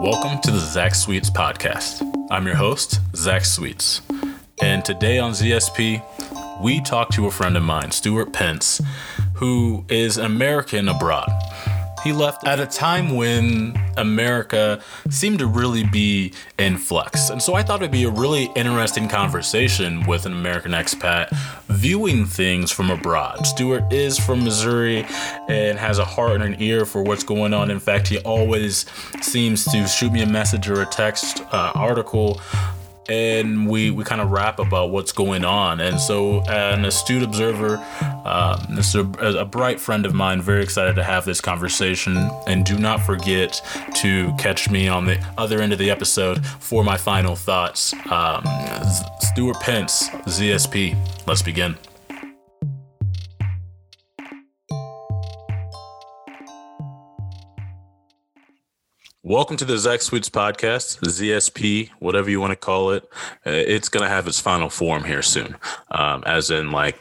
Welcome to the Zach Sweets podcast. I'm your host, Zach Sweets. And today on ZSP, we talk to a friend of mine, Stewart Pence, who is American abroad. He left at a time when America seemed to really be in flux. And so I thought it'd be a really interesting conversation with an American expat viewing things from abroad. Stewart is from Missouri and has a heart and an ear for what's going on. In fact, he always seems to shoot me a message or a text uh, article and we, we kind of rap about what's going on. And so, an astute observer, um, this is a, a, bright friend of mine, very excited to have this conversation. And do not forget to catch me on the other end of the episode for my final thoughts. Um, Stewart Pence, ZSP. Let's begin. Welcome to the Zach Sweets podcast, ZSP, whatever you want to call it. Uh, it's going to have its final form here soon, um, as in like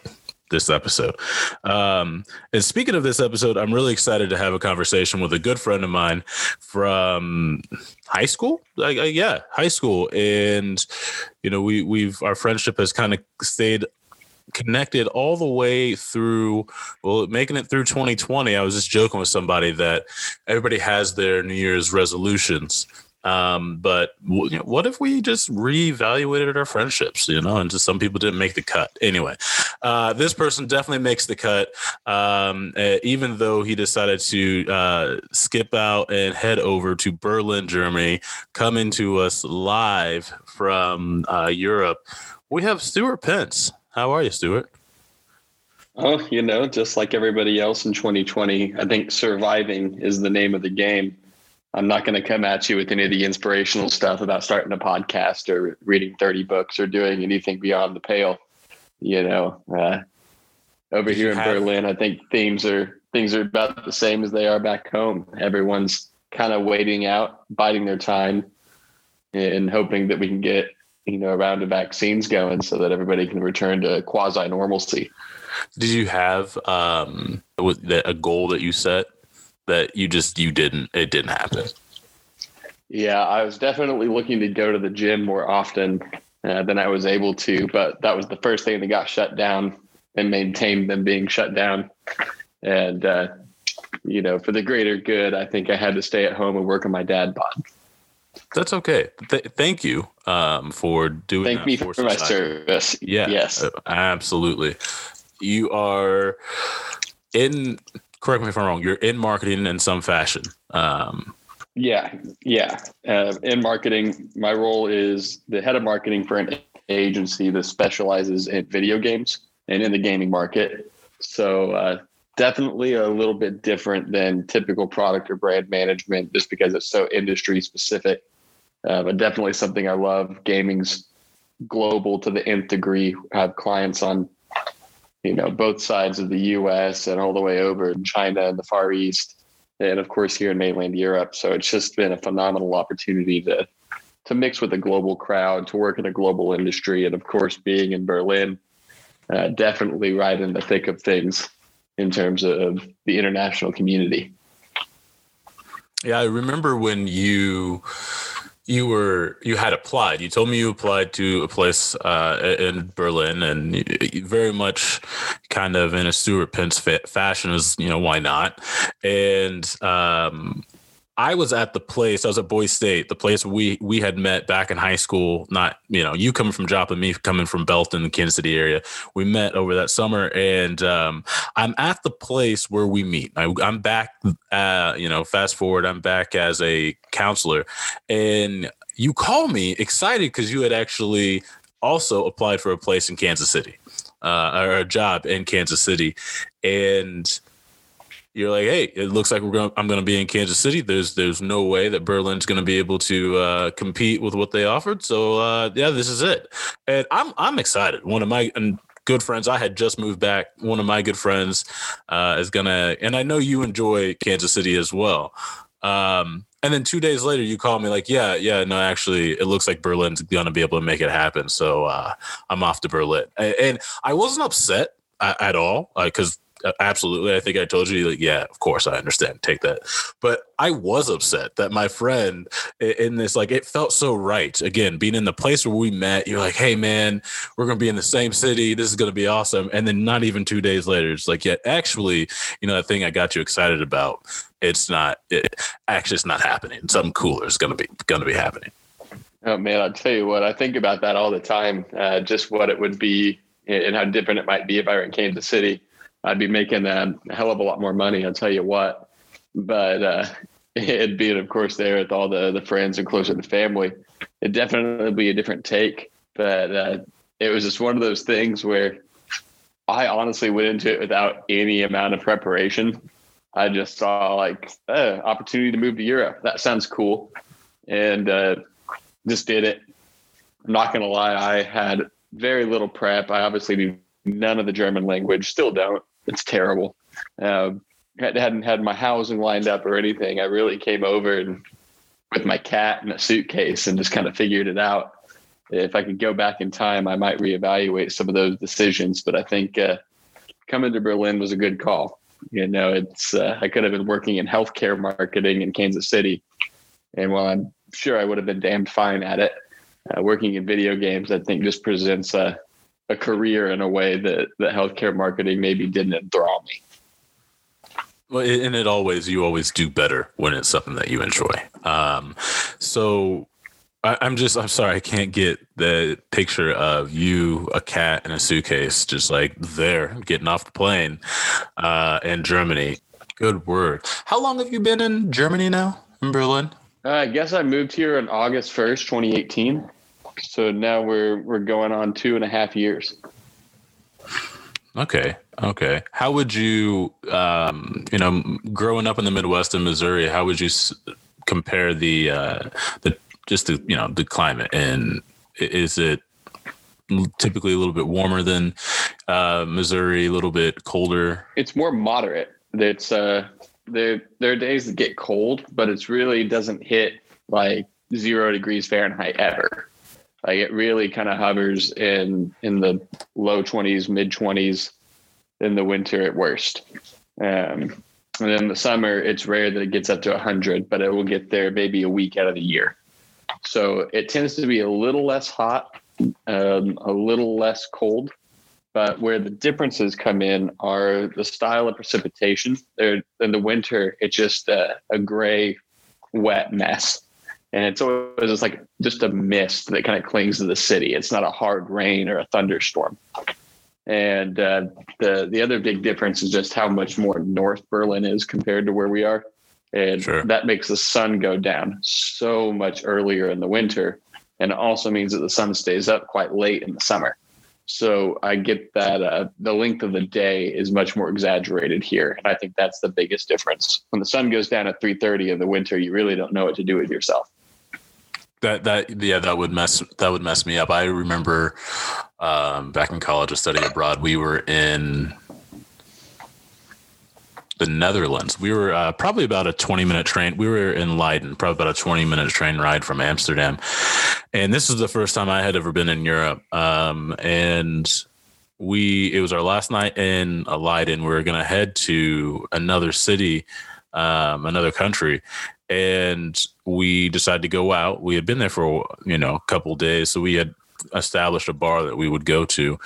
this episode. Um, and speaking of this episode, I'm really excited to have a conversation with a good friend of mine from high school. Like, uh, yeah, high school, and you know, we we've our friendship has kind of stayed connected all the way through well making it through 2020 i was just joking with somebody that everybody has their new year's resolutions. Um, but w- what if we just reevaluated our friendships you know and just some people didn't make the cut? Anyway uh, this person definitely makes the cut. Um, uh, even though he decided to uh, skip out and head over to berlin germany coming to us live from uh, europe we have stewart pence how are you, Stewart? Oh, you know, just like everybody else in 2020, I think surviving is the name of the game. I'm not going to come at you with any of the inspirational stuff about starting a podcast or reading 30 books or doing anything beyond the pale. You know, uh, over here in have- Berlin, I think themes are things are about the same as they are back home. Everyone's kind of waiting out, biding their time, and hoping that we can get you know, a round of vaccines going so that everybody can return to quasi normalcy. Did you have um, a goal that you set that you just you didn't it didn't happen? Yeah, I was definitely looking to go to the gym more often uh, than I was able to, but that was the first thing that got shut down and maintained them being shut down. And uh, you know, for the greater good, I think I had to stay at home and work on my dad bod. That's okay. Th- thank you um, for doing. Thank me for, for my service. Yeah. Yes. Absolutely. You are in. Correct me if I'm wrong. You're in marketing in some fashion. Um, yeah, yeah. Uh, in marketing, my role is the head of marketing for an agency that specializes in video games and in the gaming market. So uh, definitely a little bit different than typical product or brand management, just because it's so industry specific uh, but definitely something I love. Gaming's global to the nth degree. I have clients on, you know, both sides of the U.S. and all the way over in China and the Far East, and of course here in mainland Europe. So it's just been a phenomenal opportunity to to mix with a global crowd, to work in a global industry, and of course being in Berlin, uh, definitely right in the thick of things in terms of the international community. Yeah, I remember when you you were you had applied. You told me you applied to a place uh, in Berlin, and very much kind of in a Stewart Pence fa- fashion. Is you know why not? And um, I was at the place. I was at Boys State, the place we we had met back in high school. Not you know you coming from Joplin, me coming from Belton, the Kansas City area. We met over that summer, and um, I'm at the place where we meet. I, am back. Uh, you know, fast forward, I'm back as a counselor, and you call me excited because you had actually also applied for a place in Kansas City, uh, or a job in Kansas City, and you're like, hey, it looks like we're going. I'm going to be in Kansas City. There's there's no way that Berlin's going to be able to uh, compete with what they offered. So uh, yeah, this is it, and I'm I'm excited. One of my good friends, I had just moved back. One of my good friends uh, is gonna, and I know you enjoy Kansas City as well. Um, and then two days later, you call me like, yeah, yeah, no, actually, it looks like Berlin's gonna be able to make it happen. So uh, I'm off to Berlin, and, and I wasn't upset at all because absolutely. I think I told you, like, yeah, of course, I understand. Take that. But I was upset that my friend in this, like, it felt so right. Again, being in the place where we met, you're like, hey, man, we're going to be in the same city. This is going to be awesome. And then not even two days later, it's like, yeah, actually, you know, that thing I got you excited about, it's not, it, actually, it's not happening. Something cooler is going to be, going to be happening. Oh man, I'll tell you what, I think about that all the time. Uh, just what it would be and how different it might be if I were in Kansas City. I'd be making a hell of a lot more money. I'll tell you what. But uh, it being, of course, there with all the the friends and closer to family, it definitely be a different take. But uh, it was just one of those things where I honestly went into it without any amount of preparation. I just saw like uh, opportunity to move to Europe. That sounds cool, and uh, just did it. I'm not gonna lie, I had very little prep. I obviously knew none of the German language. Still don't. It's terrible. Uh, hadn't had my housing lined up or anything. I really came over and with my cat and a suitcase and just kind of figured it out. If I could go back in time, I might reevaluate some of those decisions. But I think uh, coming to Berlin was a good call. You know, it's uh, I could have been working in healthcare marketing in Kansas City, and while I'm sure I would have been damned fine at it, uh, working in video games, I think just presents a a career in a way that that healthcare marketing maybe didn't enthrall me. Well, and it always you always do better when it's something that you enjoy. Um, so I, am just I'm sorry I can't get the picture of you, a cat, and a suitcase, just like there getting off the plane uh, in Germany. Good word. How long have you been in Germany now? In Berlin? Uh, I guess I moved here on August 1st, 2018. So now we're we're going on two and a half years. Okay. Okay. How would you, um, you know, growing up in the Midwest in Missouri, how would you s- compare the, uh, the, just the, you know, the climate and is it typically a little bit warmer than, uh, Missouri, a little bit colder? It's more moderate. It's, uh, there, there are days that get cold, but it's really doesn't hit like zero degrees Fahrenheit ever. Like it really kind of hovers in in the low 20s, mid 20s in the winter at worst. Um, and in the summer, it's rare that it gets up to 100, but it will get there maybe a week out of the year. So it tends to be a little less hot, um, a little less cold. But where the differences come in are the style of precipitation. There in the winter, it's just a, a gray, wet mess and it's always just like just a mist that kind of clings to the city. It's not a hard rain or a thunderstorm. And uh, the the other big difference is just how much more north Berlin is compared to where we are, and sure. that makes the sun go down so much earlier in the winter, and it also means that the sun stays up quite late in the summer. So I get that uh, the length of the day is much more exaggerated here, and I think that's the biggest difference. When the sun goes down at three thirty in the winter, you really don't know what to do with yourself that that yeah that would mess that would mess me up. I remember um, back in college a study abroad. We were in the netherlands. We were uh, probably about a 20 minute train we were in leiden probably about a 20 minute train ride from amsterdam. And this was the first time i had ever been in europe. Um, and we it was our last night in leiden. We were going to head to another city um, another country and we decided to go out. We had been there for you know a couple days, so we had established a bar that we would go to.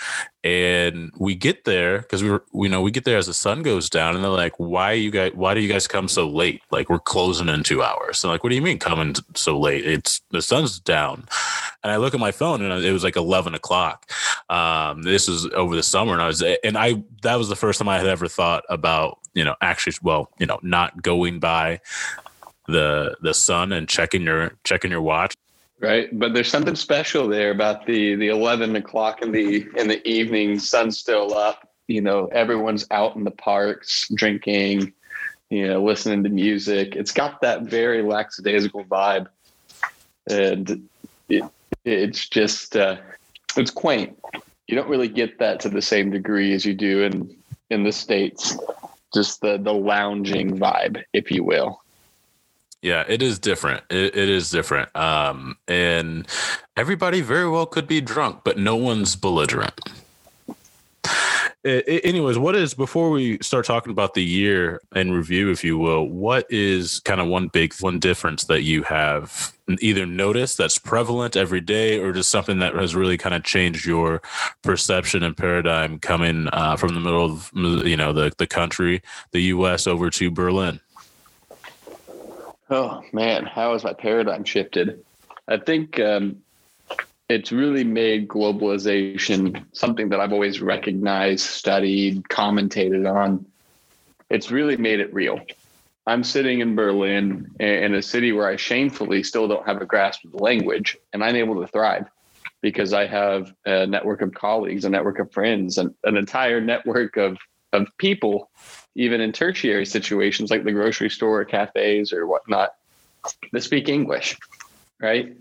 And we get there because we were you know we get there as the sun goes down and they're like why you guys why do you guys come so late? Like we're closing in two hours. So like what do you mean coming so late? It's the sun's down. And i look at my phone and it was like 11 o'clock. Um, this is over the summer and i was and i that was the first time i had ever thought about you know actually well you know not going by the the sun and checking your checking your watch. Right but there's something special there about the the 11 o'clock in the in the evening sun's still up you know everyone's out in the parks drinking you know listening to music. It's got that very lackadaisical vibe. And it, it's just uh, it's quaint. You don't really get that to the same degree as you do in in the states. Just the the lounging vibe if you will yeah, it is different. It, it is different. Um, and everybody very well could be drunk, but no one's belligerent. anyways, what is before we start talking about the year and review, if you will, what is kind of one big one difference that you have either noticed that's prevalent every day, or just something that has really kind of changed your perception and paradigm coming uh, from the middle of you know the the country, the U.S. over to Berlin? Oh man, how has my paradigm shifted? I think um, it's really made globalization something that I've always recognized, studied, commentated on. It's really made it real. I'm sitting in Berlin in a city where I shamefully still don't have a grasp of the language, and I'm able to thrive because I have a network of colleagues, a network of friends, and an entire network of, of people, even in tertiary situations like the grocery store or cafes or whatnot, that speak English, right?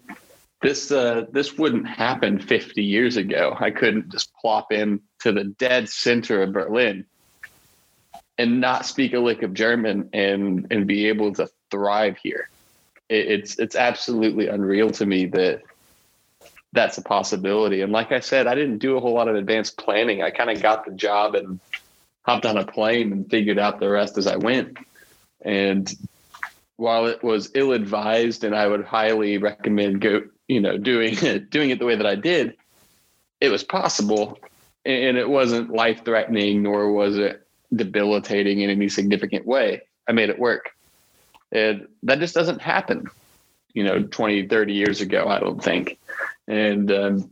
this uh, this wouldn't happen 50 years ago. I couldn't just plop in to the dead center of Berlin and not speak a lick of German and and be able to thrive here. It, it's it's absolutely unreal to me that that's a possibility. And like I said, I didn't do a whole lot of advanced planning. I kind of got the job and hopped on a plane and figured out the rest as I went. And while it was ill advised and I would highly recommend go you know doing it doing it the way that I did, it was possible, and it wasn't life threatening nor was it debilitating in any significant way. I made it work, and that just doesn't happen. You know, 20, 30 years ago, I don't think, and. Um,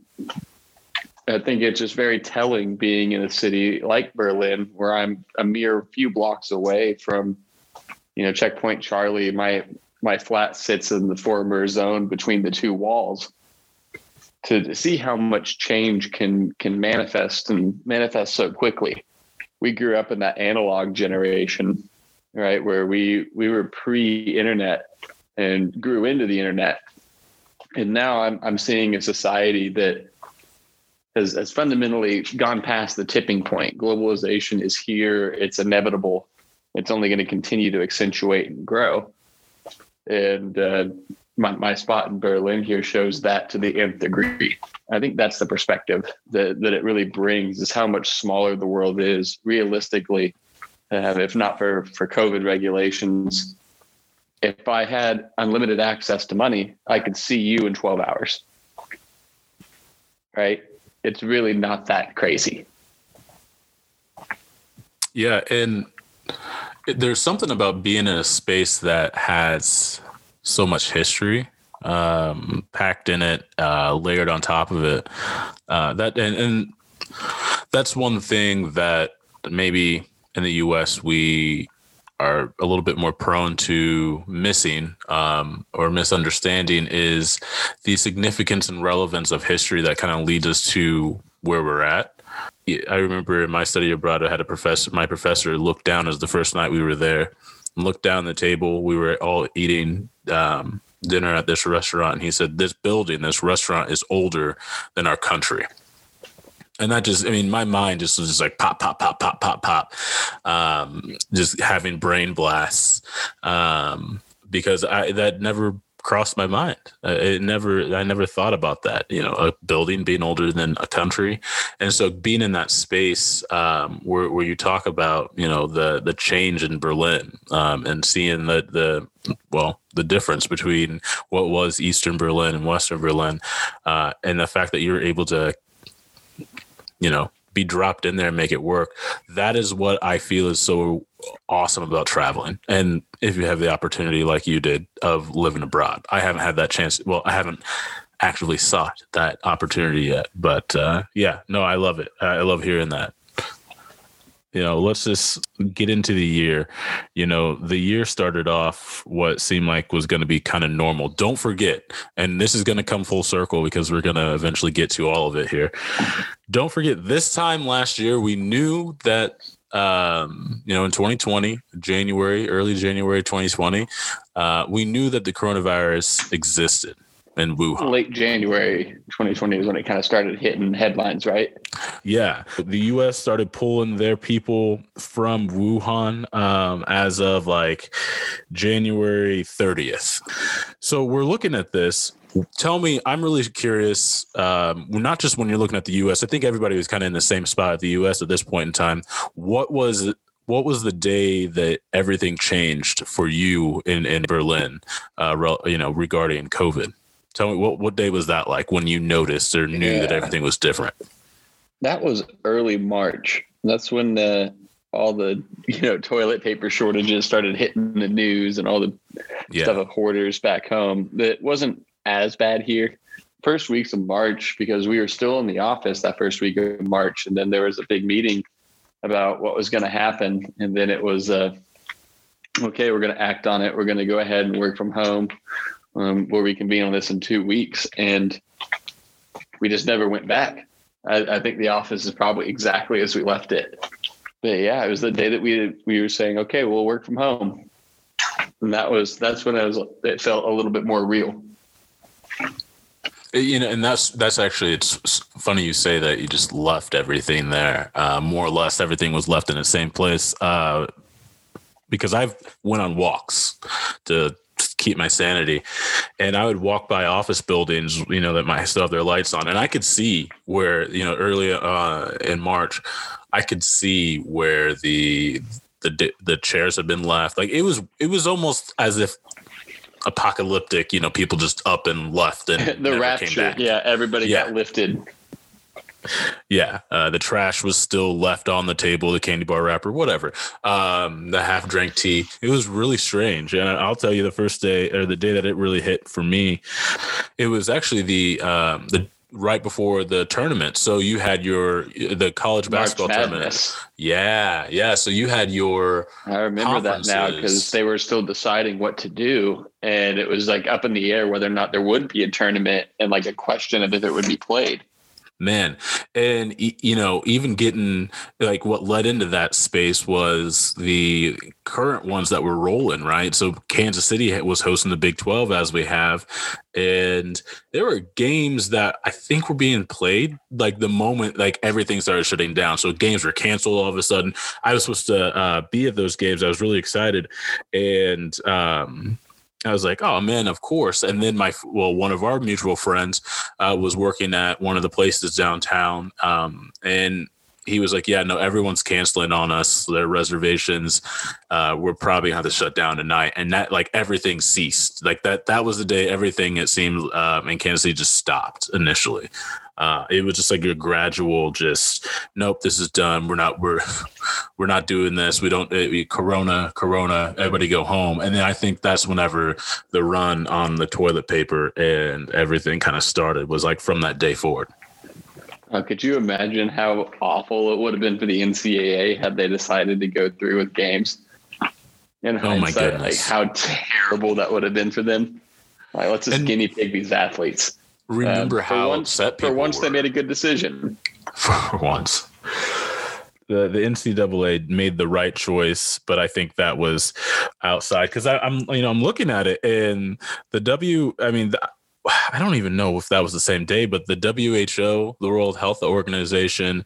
I think it's just very telling being in a city like Berlin, where I'm a mere few blocks away from, you know, Checkpoint Charlie. My my flat sits in the former zone between the two walls to see how much change can can manifest and manifest so quickly. We grew up in that analog generation, right, where we we were pre-internet and grew into the internet. And now I'm I'm seeing a society that has, has fundamentally gone past the tipping point. Globalization is here, it's inevitable. It's only going to continue to accentuate and grow and uh, my, my spot in Berlin here shows that to the nth degree. I think that's the perspective that, that it really brings is how much smaller the world is realistically. Uh, if not for, for COVID regulations, if I had unlimited access to money, I could see you in 12 hours. Right? It's really not that crazy. Yeah. And there's something about being in a space that has so much history um, packed in it, uh, layered on top of it. Uh, that and, and that's one thing that maybe in the U.S. we are a little bit more prone to missing um, or misunderstanding is the significance and relevance of history that kind of leads us to where we're at. I remember in my study abroad, I had a professor, my professor looked down as the first night we were there, looked down the table. We were all eating um, dinner at this restaurant. And he said, This building, this restaurant is older than our country. And that just, I mean, my mind just was just like pop, pop, pop, pop, pop, pop, um, just having brain blasts um, because I that never crossed my mind. It never, I never thought about that. You know, a building being older than a country, and so being in that space um, where where you talk about, you know, the the change in Berlin um, and seeing the the well the difference between what was Eastern Berlin and Western Berlin, uh, and the fact that you're able to, you know, be dropped in there and make it work. That is what I feel is so awesome about traveling. And if you have the opportunity, like you did, of living abroad, I haven't had that chance. Well, I haven't actively sought that opportunity yet, but uh, yeah, no, I love it. I love hearing that you know, let's just get into the year. You know, the year started off what seemed like was going to be kind of normal. Don't forget, and this is going to come full circle because we're going to eventually get to all of it here. Don't forget, this time last year, we knew that, um, you know, in 2020, January, early January 2020, uh, we knew that the coronavirus existed in Wuhan. Late January 2020 is when it kind of started hitting headlines, right? Yeah. The US started pulling their people from Wuhan um, as of like January 30th. So we're looking at this tell me, I'm really curious. Um, not just when you're looking at the U.S. I think everybody was kind of in the same spot at the U.S. at this point in time. What was what was the day that everything changed for you in in Berlin? Uh, you know, regarding COVID. Tell me what what day was that like when you noticed or knew yeah. that everything was different? That was early March. That's when the all the you know toilet paper shortages started hitting the news and all the yeah. stuff of hoarders back home. That wasn't as bad here. First weeks of March because we were still in the office that first week of March, and then there was a big meeting about what was going to happen, and then it was uh, okay. We're going to act on it. We're going to go ahead and work from home. Um, where we'll reconvene on this in two weeks, and we just never went back. I, I think the office is probably exactly as we left it. But yeah, it was the day that we we were saying, okay, we'll work from home, and that was that's when it was it felt a little bit more real. You know, and that's that's actually it's funny you say that you just left everything there. Uh, more or less, everything was left in the same place. Uh, because I've went on walks to keep my sanity. And I would walk by office buildings, you know, that might still have their lights on, and I could see where, you know, early uh, in March, I could see where the the the chairs had been left. Like it was it was almost as if apocalyptic. You know, people just up and left and the rapture. Yeah, everybody yeah. got lifted. Yeah, uh, the trash was still left on the table, the candy bar wrapper, whatever. Um, the half drank tea. It was really strange, and I'll tell you, the first day or the day that it really hit for me, it was actually the um, the right before the tournament. So you had your the college basketball tournament. Yeah, yeah. So you had your. I remember that now because they were still deciding what to do, and it was like up in the air whether or not there would be a tournament, and like a question of if it would be played man and you know even getting like what led into that space was the current ones that were rolling right? So kansas city was hosting the big 12 as we have and there were games that i think were being played like the moment like everything started shutting down. So games were canceled all of a sudden. I was supposed to uh, be at those games. I was really excited and um I was like, oh man, of course. And then my well, one of our mutual friends uh, was working at one of the places downtown, um, and he was like, yeah, no, everyone's canceling on us. Their reservations, uh, we're probably going to have to shut down tonight. And that, like, everything ceased. Like that, that was the day everything it seemed uh, in Kansas City just stopped initially. Uh, it was just like a gradual, just nope, this is done. We're not we're we're not doing this. We don't uh, we, Corona, Corona. Everybody go home. And then I think that's whenever the run on the toilet paper and everything kind of started. Was like from that day forward. Uh, could you imagine how awful it would have been for the NCAA had they decided to go through with games? In oh hindsight, like how terrible that would have been for them. Like, let's just and, guinea pig these athletes. Remember um, how once, upset people For once, were. they made a good decision. For once. The, the NCAA made the right choice, but I think that was outside because I'm you know I'm looking at it and the W I mean the, I don't even know if that was the same day, but the WHO, the World Health Organization,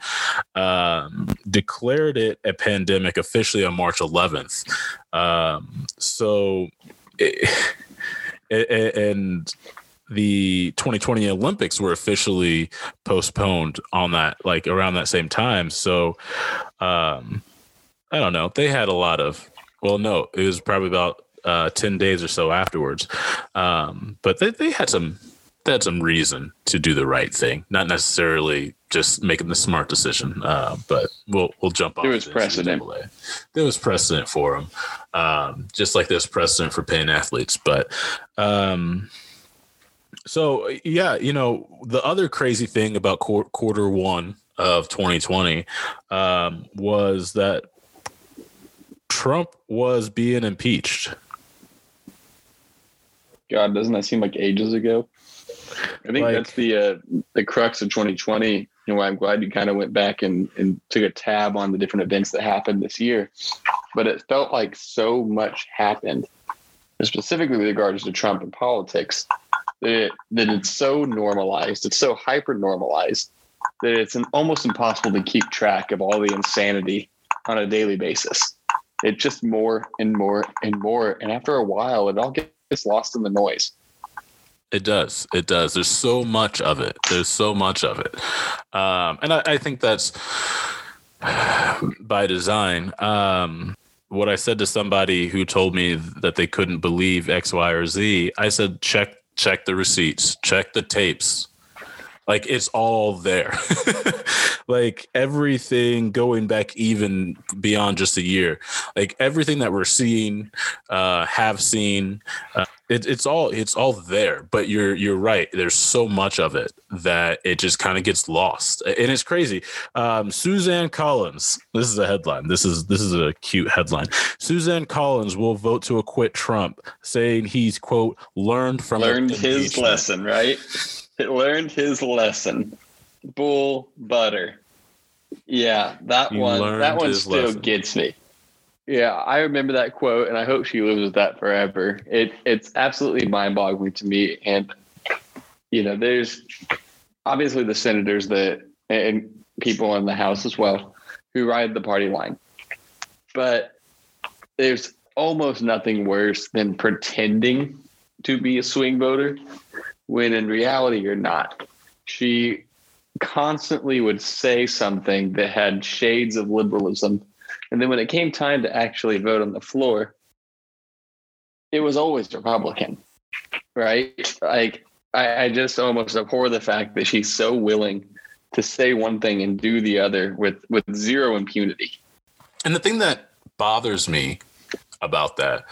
um, declared it a pandemic officially on March 11th. Um, so, it, and the 2020 Olympics were officially postponed on that, like around that same time. So, um, I don't know. They had a lot of, well, no, it was probably about uh, 10 days or so afterwards. Um, but they, they had some, they had some reason to do the right thing, not necessarily just making the smart decision. Uh, but we'll, we'll jump on. There was precedent. There was precedent for them. Um, just like there's precedent for paying athletes. But, um, so yeah, you know the other crazy thing about quarter one of 2020 um, was that Trump was being impeached. God, doesn't that seem like ages ago? I think like, that's the uh, the crux of 2020. You know, I'm glad you kind of went back and, and took a tab on the different events that happened this year. But it felt like so much happened, specifically with regards to Trump and politics, that, that it's so normalized, it's so hyper normalized that it's an, almost impossible to keep track of all the insanity on a daily basis. It's just more and more and more. And after a while, it all gets lost in the noise. It does. It does. There's so much of it. There's so much of it. Um, and I, I, think that's by design. Um, what I said to somebody who told me that they couldn't believe X, Y, or Z, I said, check, check the receipts, check the tapes. Like it's all there. like everything going back even beyond just a year. Like everything that we're seeing, uh, have seen, uh, it, it's all it's all there. But you're you're right. There's so much of it that it just kind of gets lost. And it's crazy. Um, susan collins this is a headline. This is this is a cute headline. Suzanne collins will vote to acquit trump saying he's quote learned from learned his lesson right learned his lesson. Bull butter. Yeah that he one that one still lesson. gets me. Yeah, I remember that quote, and I hope she lives with that forever. It it's absolutely mind boggling to me, and you know, there's obviously the senators that and people in the House as well who ride the party line, but there's almost nothing worse than pretending to be a swing voter when in reality you're not. She constantly would say something that had shades of liberalism and then when it came time to actually vote on the floor, it was always Republican, right? Like I, I just almost abhor the fact that she's so willing to say one thing and do the other with with zero impunity. And the thing that bothers me about that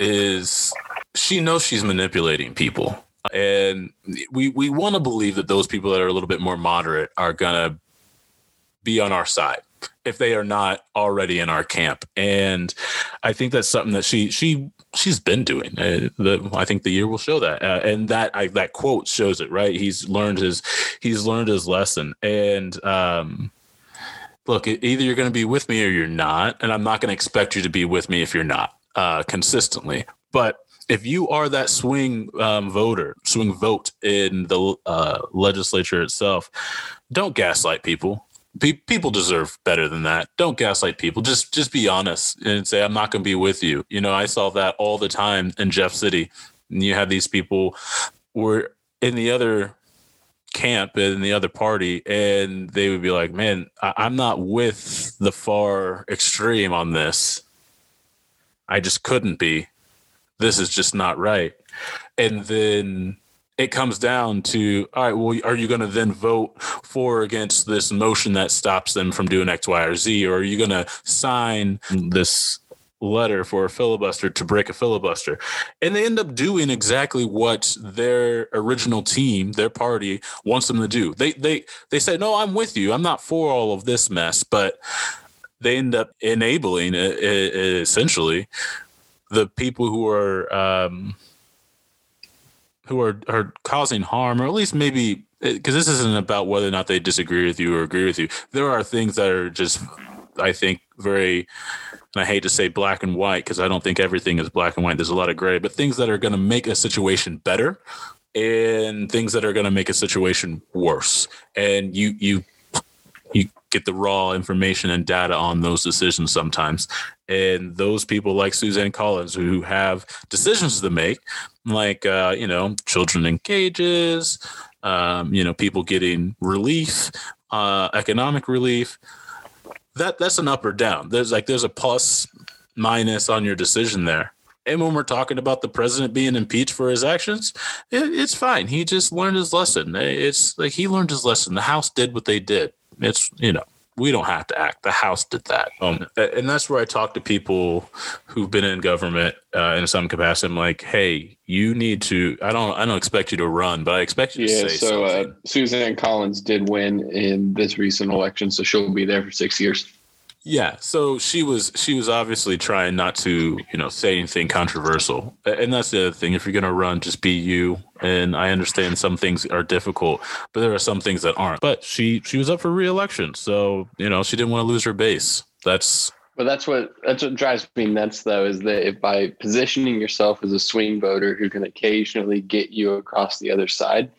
is she knows she's manipulating people. And we we want to believe that those people that are a little bit more moderate are gonna be on our side if they are not already in our camp. And I think that's something that she she she's been doing. Uh, the, I think the year will show that, uh, and that I, that quote shows it. Right, he's learned his he's learned his lesson, and um, look, either you're going to be with me or you're not, and I'm not going to expect you to be with me if you're not uh, consistently, but. If you are that swing um, voter, swing vote in the uh, legislature itself, don't gaslight people Pe- people deserve better than that. Don't gaslight people. Just just be honest and say I'm not going to be with you. You know, I saw that all the time in Jeff City. And you had these people were in the other camp in the other party and they would be like, "Man, I- I'm not with the far extreme on this. I just couldn't be. This is just not right." And then it comes down to all right well are you going to then vote for or against this motion that stops them from doing x y or z? Or are you going to sign this letter for a filibuster to break a filibuster? And they end up doing exactly what their original team their party wants them to do. They they they say no i'm with you. I'm not for all of this mess but they end up enabling it, essentially the people who are um, who are are causing harm, or at least maybe because this isn't about whether or not they disagree with you or agree with you. There are things that are just, I think, very, and I hate to say black and white because I don't think everything is black and white. There's a lot of gray, but things that are going to make a situation better and things that are going to make a situation worse. And you you you get the raw information and data on those decisions sometimes. And those people like Susan Collins who have decisions to make, like uh, you know, children in cages, um, you know, people getting relief, uh, economic relief. That that's an up or down. There's like there's a plus minus on your decision there. And when we're talking about the president being impeached for his actions, it, it's fine. He just learned his lesson. It's like he learned his lesson. The House did what they did. It's you know we don't have to act. The House did that, um, and that's where I talk to people who've been in government uh, in some capacity. I'm like, hey, you need to. I don't. I don't expect you to run, but I expect you yeah, to say so, uh, something. Uh, Susan Collins did win in this recent election, so she'll be there for six years. Yeah, so she was she was obviously trying not to you know say anything controversial, and that's the other thing. If you're gonna run, just be you. And I understand some things are difficult, but there are some things that aren't. But she she was up for reelection, so you know she didn't want to lose her base. That's but that's what that's what drives me nuts, though, is that if by positioning yourself as a swing voter who can occasionally get you across the other side,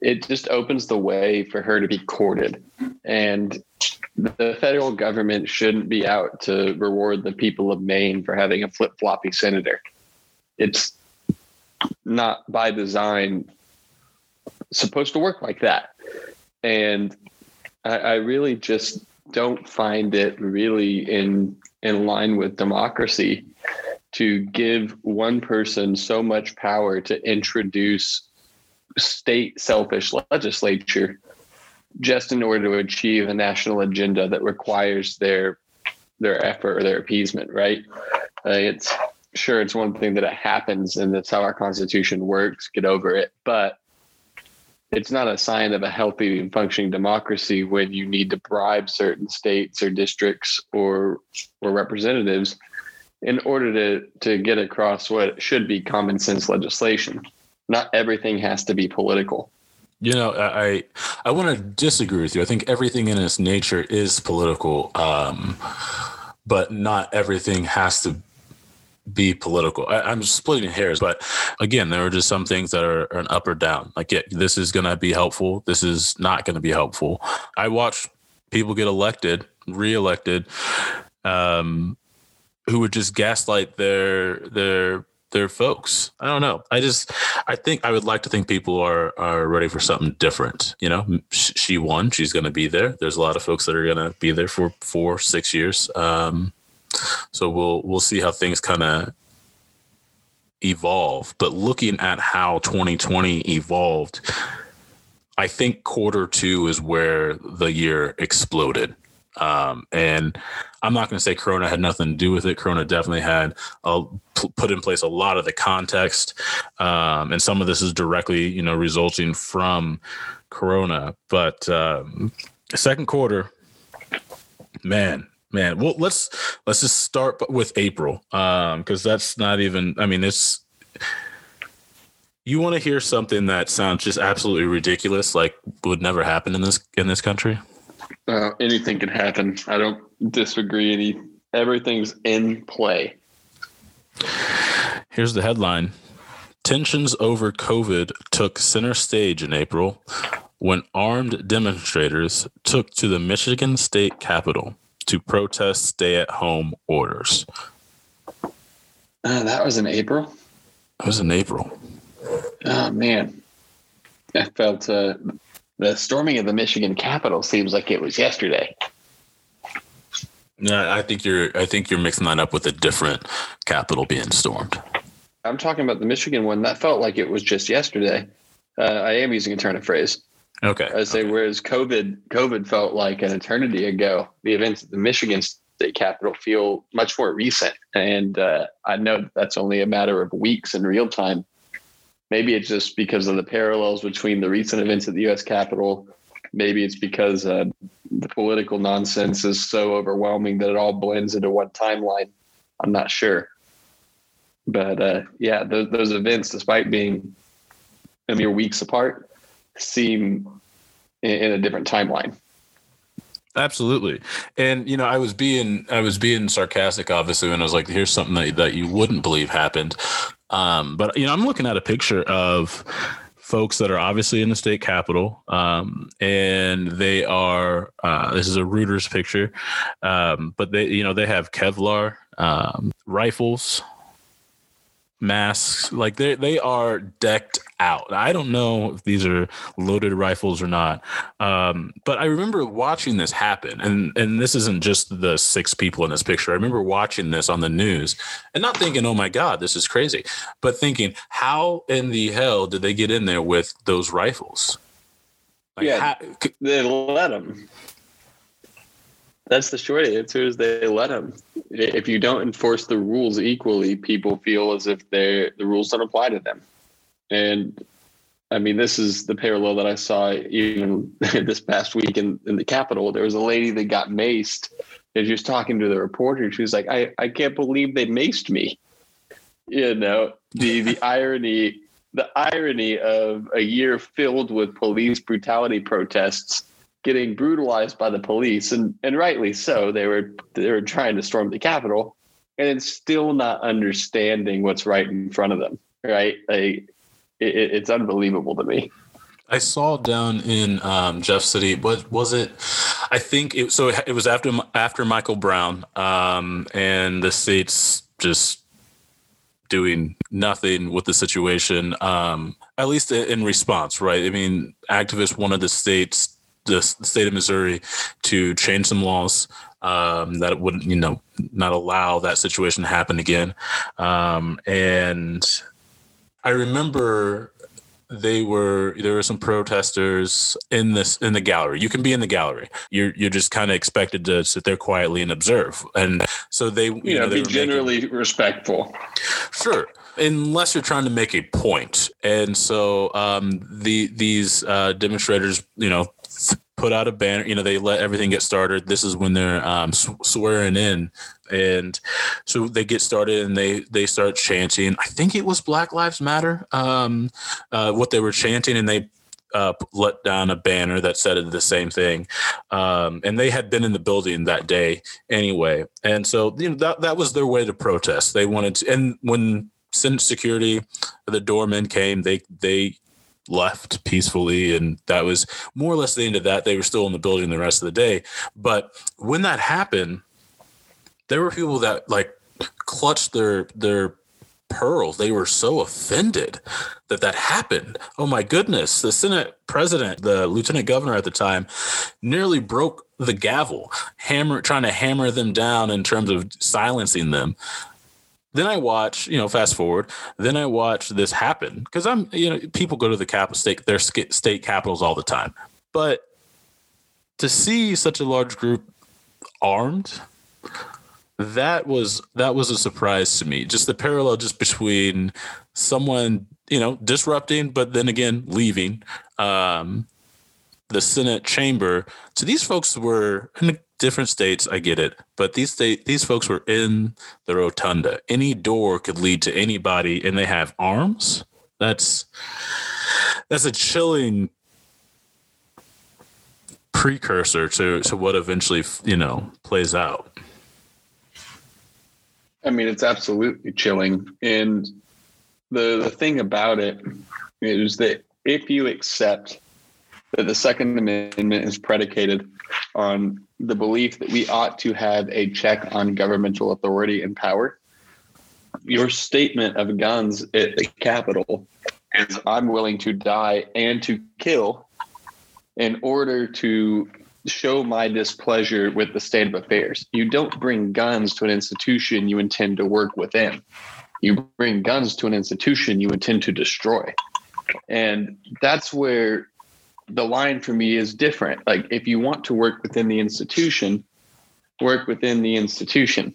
it just opens the way for her to be courted. And the federal government shouldn't be out to reward the people of Maine for having a flip floppy senator. It's not by design supposed to work like that. And I, I really just don't find it really in in line with democracy to give one person so much power to introduce state selfish legislature just in order to achieve a national agenda that requires their their effort or their appeasement right uh, it's sure it's one thing that it happens and that's how our constitution works get over it but it's not a sign of a healthy and functioning democracy when you need to bribe certain states or districts or or representatives in order to to get across what should be common sense legislation. Not everything has to be political. You know, I I want to disagree with you. I think everything in its nature is political, um, but not everything has to be political. I, am splitting hairs, but again, there are just some things that are, are an up or down. Like, yeah, this is going to be helpful. This is not going to be helpful. I watch people get elected, reelected, um, who would just gaslight their their their folks. I don't know. I just I think I would like to think people are are ready for something different. You know, she won. She's going to be there. There's a lot of folks that are going to be there for four, six years. Um, so we'll we'll see how things kind of evolve. But looking at how 2020 evolved, I think quarter two is where the year exploded. Um, and I'm not going to say Corona had nothing to do with it. Corona definitely had put in place a lot of the context, um, and some of this is directly, you know, resulting from Corona. But um, second quarter, man, man well let's let's just start with april um because that's not even i mean it's you want to hear something that sounds just absolutely ridiculous like would never happen in this in this country uh, anything can happen i don't disagree any everything's in play here's the headline tensions over covid took center stage in april when armed demonstrators took to the michigan state capitol to protest stay at home orders. Uh, that was in April. That was in April. Oh man, I felt uh, the storming of the Michigan Capitol seems like it was yesterday. Yeah, I think you're. I think you're mixing that up with a different Capitol being stormed. I'm talking about the Michigan one. That felt like it was just yesterday. Uh, I am using a turn of phrase. Okay. I say, okay. whereas COVID, COVID felt like an eternity ago. The events at the Michigan State Capitol feel much more recent, and uh, I know that's only a matter of weeks in real time. Maybe it's just because of the parallels between the recent events at the U.S. Capitol. Maybe it's because uh, the political nonsense is so overwhelming that it all blends into one timeline. I'm not sure, but uh, yeah, those, those events, despite being a mere weeks apart, seem in, in a different timeline. Absolutely. And you know, I was being I was being sarcastic obviously when I was like here's something that that you wouldn't believe happened. Um, but you know, I'm looking at a picture of folks that are obviously in the state capitol um, and they are uh, this is a Reuters picture um, but they you know they have kevlar um, rifles masks like they they are decked out. I don't know if these are loaded rifles or not um, but i remember watching this happen and and this isn't just the six people in this picture. I remember watching this on the news and not thinking oh my god this is crazy but thinking how in the hell did they get in there with those rifles? Like, yeah. how, they let them that's the short answer is they let them. If you don't enforce the rules equally, people feel as if they the rules don't apply to them. And I mean, this is the parallel that I saw even this past week in, in the Capitol. There was a lady that got maced and she was talking to the reporter. She was like, I, I can't believe they maced me. You know, the the irony the irony of a year filled with police brutality protests getting brutalized by the police, and and rightly so. They were they were trying to storm the Capitol, and it's still not understanding what's right in front of them. Right, like it, it's unbelievable to me. I saw down in um, Jeff City. What was it? I think it. So it was after after Michael Brown, um, and the states just doing nothing with the situation, um, at least in response, right? I mean, activists wanted the states, the state of Missouri, to change some laws um, that would, you know, not allow that situation to happen again. Um, and I remember they were there were some protesters in this in the gallery. You can be in the gallery. You're you're just kind of expected to sit there quietly and observe. And so they you yeah, know be generally making, respectful. Sure unless you're trying to make a point. And so um the these uh demonstrators you know put out a banner. You know, they let everything get started. This is when they're um, swearing in, and so they get started and they they start chanting. I think it was Black Lives Matter. Um, uh, what they were chanting, and they uh, let down a banner that said the same thing. Um, and they had been in the building that day anyway. And so, you know, that, that was their way to protest. They wanted to, and when security, the doormen came, they, they left peacefully and that was more or less the end of that. They were still in the building the rest of the day. But when that happened there were people that like clutched their their pearls. They were so offended that that happened. Oh my goodness. The senate president the lieutenant governor at the time nearly broke the gavel hammer trying to hammer them down in terms of silencing them then I watch, you know, fast forward. Then I watch this happen because I'm, you know, people go to the capital state, their state capitals all the time. But to see such a large group armed, that was that was a surprise to me. Just the parallel just between someone, you know, disrupting, but then again leaving um, the Senate chamber. So these folks were in different states i get it but these state these folks were in the rotunda. Any door could lead to anybody and they have arms? That's that's a chilling precursor to to what eventually you know plays out. I mean it's absolutely chilling and the the thing about it is that if you accept that the second amendment is predicated on the belief that we ought to have a check on governmental authority and power. Your statement of guns at the Capitol is I'm willing to die and to kill in order to show my displeasure with the state of affairs. You don't bring guns to an institution you intend to work within. You bring guns to an institution you intend to destroy. And that's where the line for me is different. Like if you want to work within the institution, work within the institution.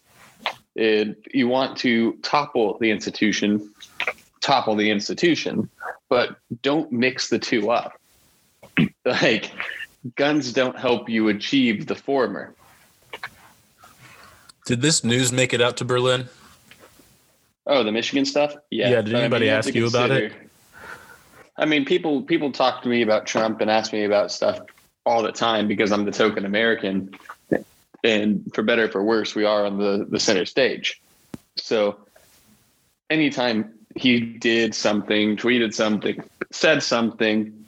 If you want to topple the institution, topple the institution, but don't mix the two up. like guns don't help you achieve the former. Did this news make it out to Berlin? Oh, the Michigan stuff? Yeah. Yeah. Did anybody I mean, ask you about it? I mean, people people talk to me about Trump and ask me about stuff all the time because I'm the token American, and for better for worse, we are on the the center stage. So, anytime he did something, tweeted something, said something,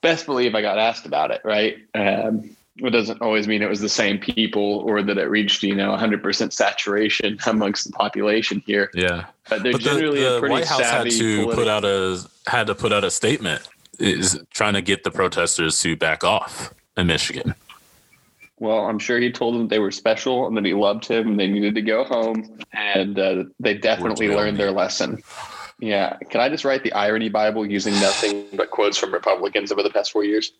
best believe I got asked about it. Right. Um, it doesn't always mean it was the same people or that it reached you know 100% saturation amongst the population here. Yeah. But they're but generally the, the a pretty white house had to put out a had to put out a statement is trying to get the protesters to back off in michigan. Well i'm sure he told them they were special and that he loved him and they needed to go home. And uh, they definitely learned their lesson. Yeah. Can i just write the irony bible using nothing but quotes from republicans over the past four years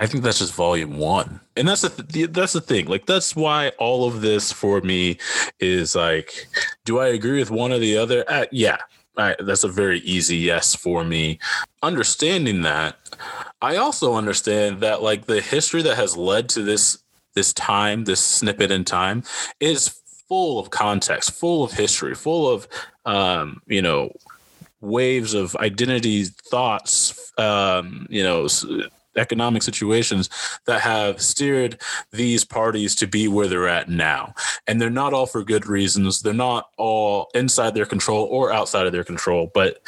I think that's just volume one, and that's the th- that's the thing. Like that's why all of this for me is like, do I agree with one or the other? Uh, yeah, I, that's a very easy yes for me. Understanding that, I also understand that like the history that has led to this this time, this snippet in time, is full of context, full of history, full of um, you know waves of identity thoughts um, you know economic situations that have steered these parties to be where they're at now. And they're not all for good reasons. They're not all inside their control or outside of their control. But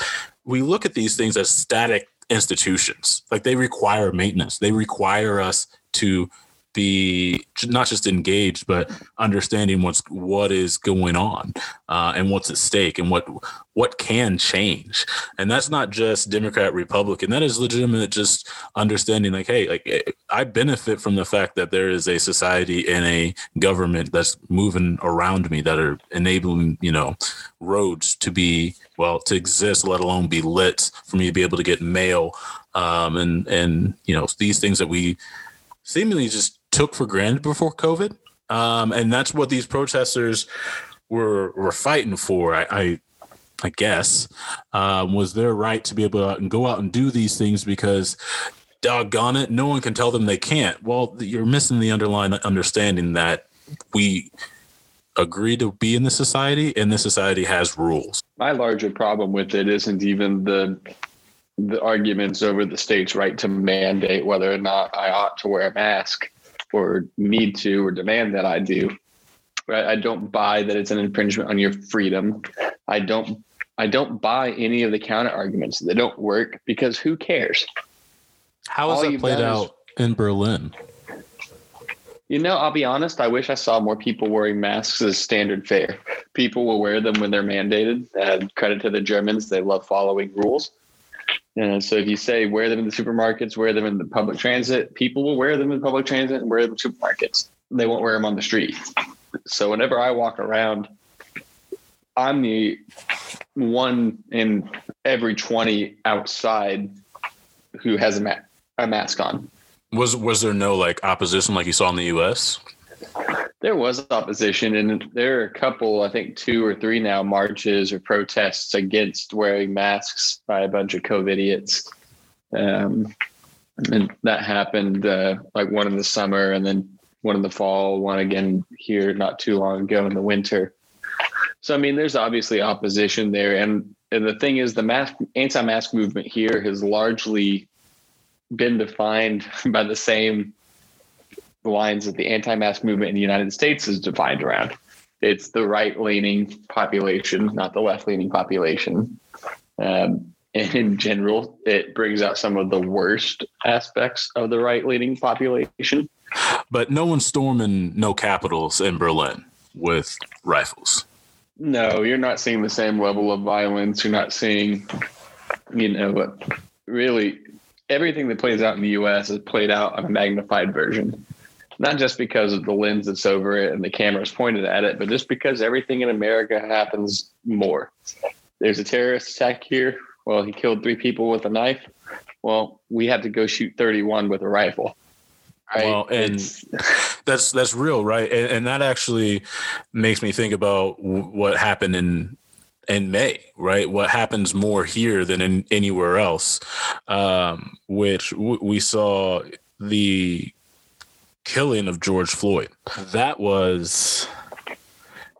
we look at these things as static institutions. Like they require maintenance. They require us to be not just engaged, but understanding what's what is going on uh, and what's at stake and what what can change. And that's not just Democrat Republican. That is legitimate. Just understanding, like, hey, like eh, I benefit from the fact that there is a society and a government that's moving around me that are enabling, you know, roads to be well to exist, let alone be lit for me to be able to get mail um, and and you know these things that we seemingly just took for granted before COVID. Um, and that's what these protesters were were fighting for. I, I, I guess um, was their right to be able to go out and do these things because doggone it, no one can tell them they can't. Well, you're missing the underlying understanding that we agree to be in the society and this society has rules. My larger problem with it isn't even the the arguments over the state's right to mandate whether or not I ought to wear a mask or need to or demand that I do. Right? I don't buy that it's an infringement on your freedom. I don't I don't buy any of the counter arguments. They don't work because who cares? How has that played out is, in Berlin? You know, I'll be honest. I wish I saw more people wearing masks as standard fare. People will wear them when they're mandated. And credit to the Germans; they love following rules. And so if you say wear them in the supermarkets, wear them in the public transit, people will wear them in public transit and wear them in supermarkets. They won't wear them on the street. So whenever I walk around, I'm the one in every 20 outside who has a, ma- a mask on. Was was there no like opposition like you saw in the US? There was opposition, and there are a couple, I think two or three now, marches or protests against wearing masks by a bunch of COVID idiots. Um, and that happened uh, like one in the summer, and then one in the fall, one again here not too long ago in the winter. So I mean, there's obviously opposition there, and and the thing is, the mask anti-mask movement here has largely been defined by the same the lines that the anti-mask movement in the United States is defined around. It's the right-leaning population, not the left-leaning population. Um, and in general, it brings out some of the worst aspects of the right-leaning population. But no one's storming no capitals in Berlin with rifles. No, you're not seeing the same level of violence. You're not seeing, you know, really everything that plays out in the U.S. is played out on a magnified version not just because of the lens that's over it and the camera's pointed at it, but just because everything in America happens more. There's a terrorist attack here. Well, he killed three people with a knife. Well, we had to go shoot 31 with a rifle. Right? Well, and that's that's real, right? And, and, that actually makes me think about what happened in in May, right? What happens more here than in anywhere else, um, which w- we saw the killing of George Floyd. That was,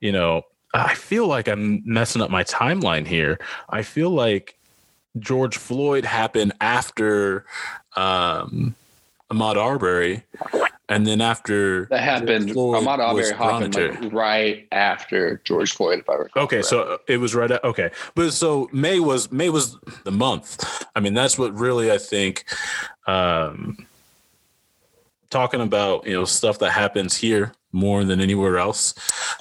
you know, I feel like I'm messing up my timeline here. I feel like George Floyd happened after um, Ahmaud Arbery, and then after that happened, Ahmaud Arbery happened like right after George Floyd. If I recall. Okay, so it was right. At, okay, but so May was May was the month. I mean, that's what really I think. Um, talking about you know stuff that happens here more than anywhere else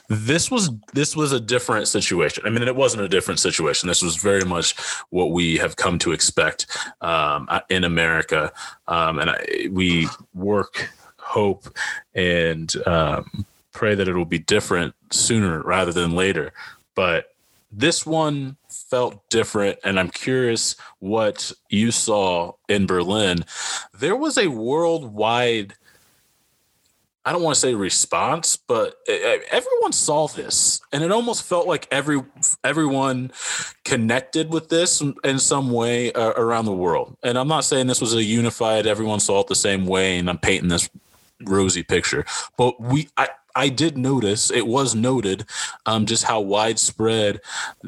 this was this was a different situation. I mean it wasn't a different situation. This was very much what we have come to expect um, in america. Um, and I, we work hope and um, pray that it will be different sooner rather than later. But this one felt different and i'm curious what you saw in berlin. There was a worldwide I don't want to say response, but everyone saw this, and it almost felt like every everyone connected with this in some way uh, around the world. And I'm not saying this was a unified, everyone saw it the same way, and I'm painting this rosy picture, but we, I, I did notice it was noted um, just how widespread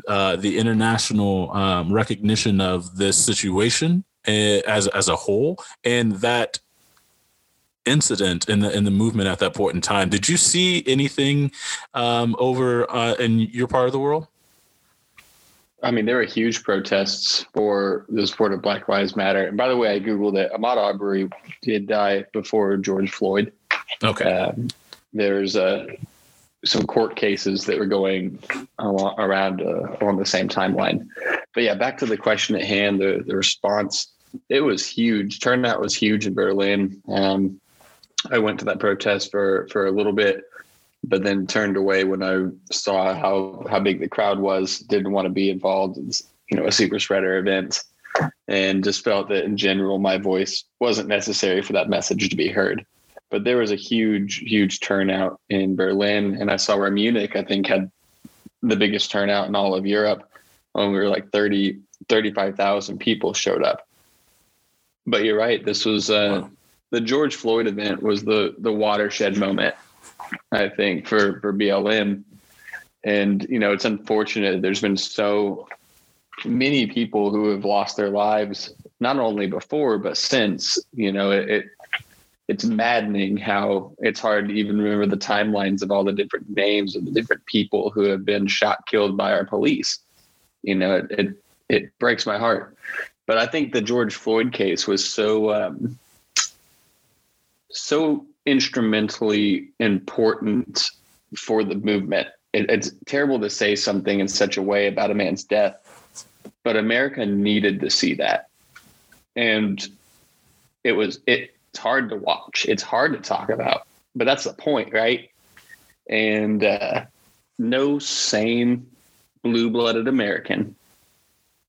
uh, the international um, recognition of this situation uh, as as a whole, and that incident in the in the movement at that point in time. Did you see anything um, over uh, in your part of the world? I mean, there were huge protests for the support of Black Lives Matter. And by the way, I googled it. Ahmaud Arbery did die before George Floyd. Okay. Um, there's uh, some court cases that were going along, around uh, along the same timeline. But yeah, back to the question at hand, the, the response, it was huge. Turnout was huge in Berlin. Um, I went to that protest for, for a little bit, but then turned away when I saw how, how big the crowd was, didn't want to be involved in, you know, a super spreader event and just felt that in general, my voice wasn't necessary for that message to be heard but there was a huge, huge turnout in Berlin. And I saw where Munich, I think, had the biggest turnout in all of Europe when we were like 30, 35,000 people showed up. But you're right. This was uh, wow. The George Floyd event was the the watershed moment, I think, for for BLM. And you know, it's unfortunate. There's been so many people who have lost their lives, not only before but since. You know, it, it it's maddening how it's hard to even remember the timelines of all the different names of the different people who have been shot killed by our police you know it it, it breaks my heart but i think the george floyd case was so um, so instrumentally important for the movement it, it's terrible to say something in such a way about a man's death but america needed to see that and it was it it's hard to watch. It's hard to talk about, but that's the point, right? And uh, no sane blue blooded American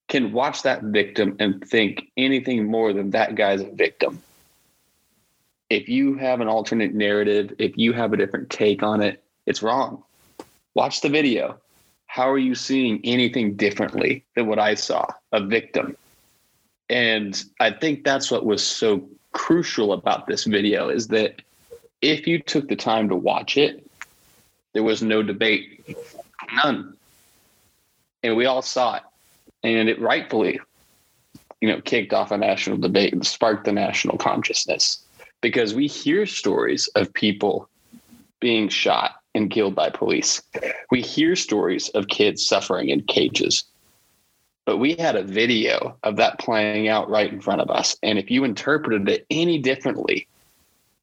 can watch that victim and think anything more than that guy's a victim. If you have an alternate narrative, if you have a different take on it, it's wrong. Watch the video. How are you seeing anything differently than what I saw? A victim. And I think that's what was so crucial about this video is that if you took the time to watch it, there was no debate, none. And we all saw it. And it rightfully, you know, kicked off a national debate and sparked the national consciousness because we hear stories of people being shot and killed by police. We hear stories of kids suffering in cages but we had a video of that playing out right in front of us. And if you interpreted it any differently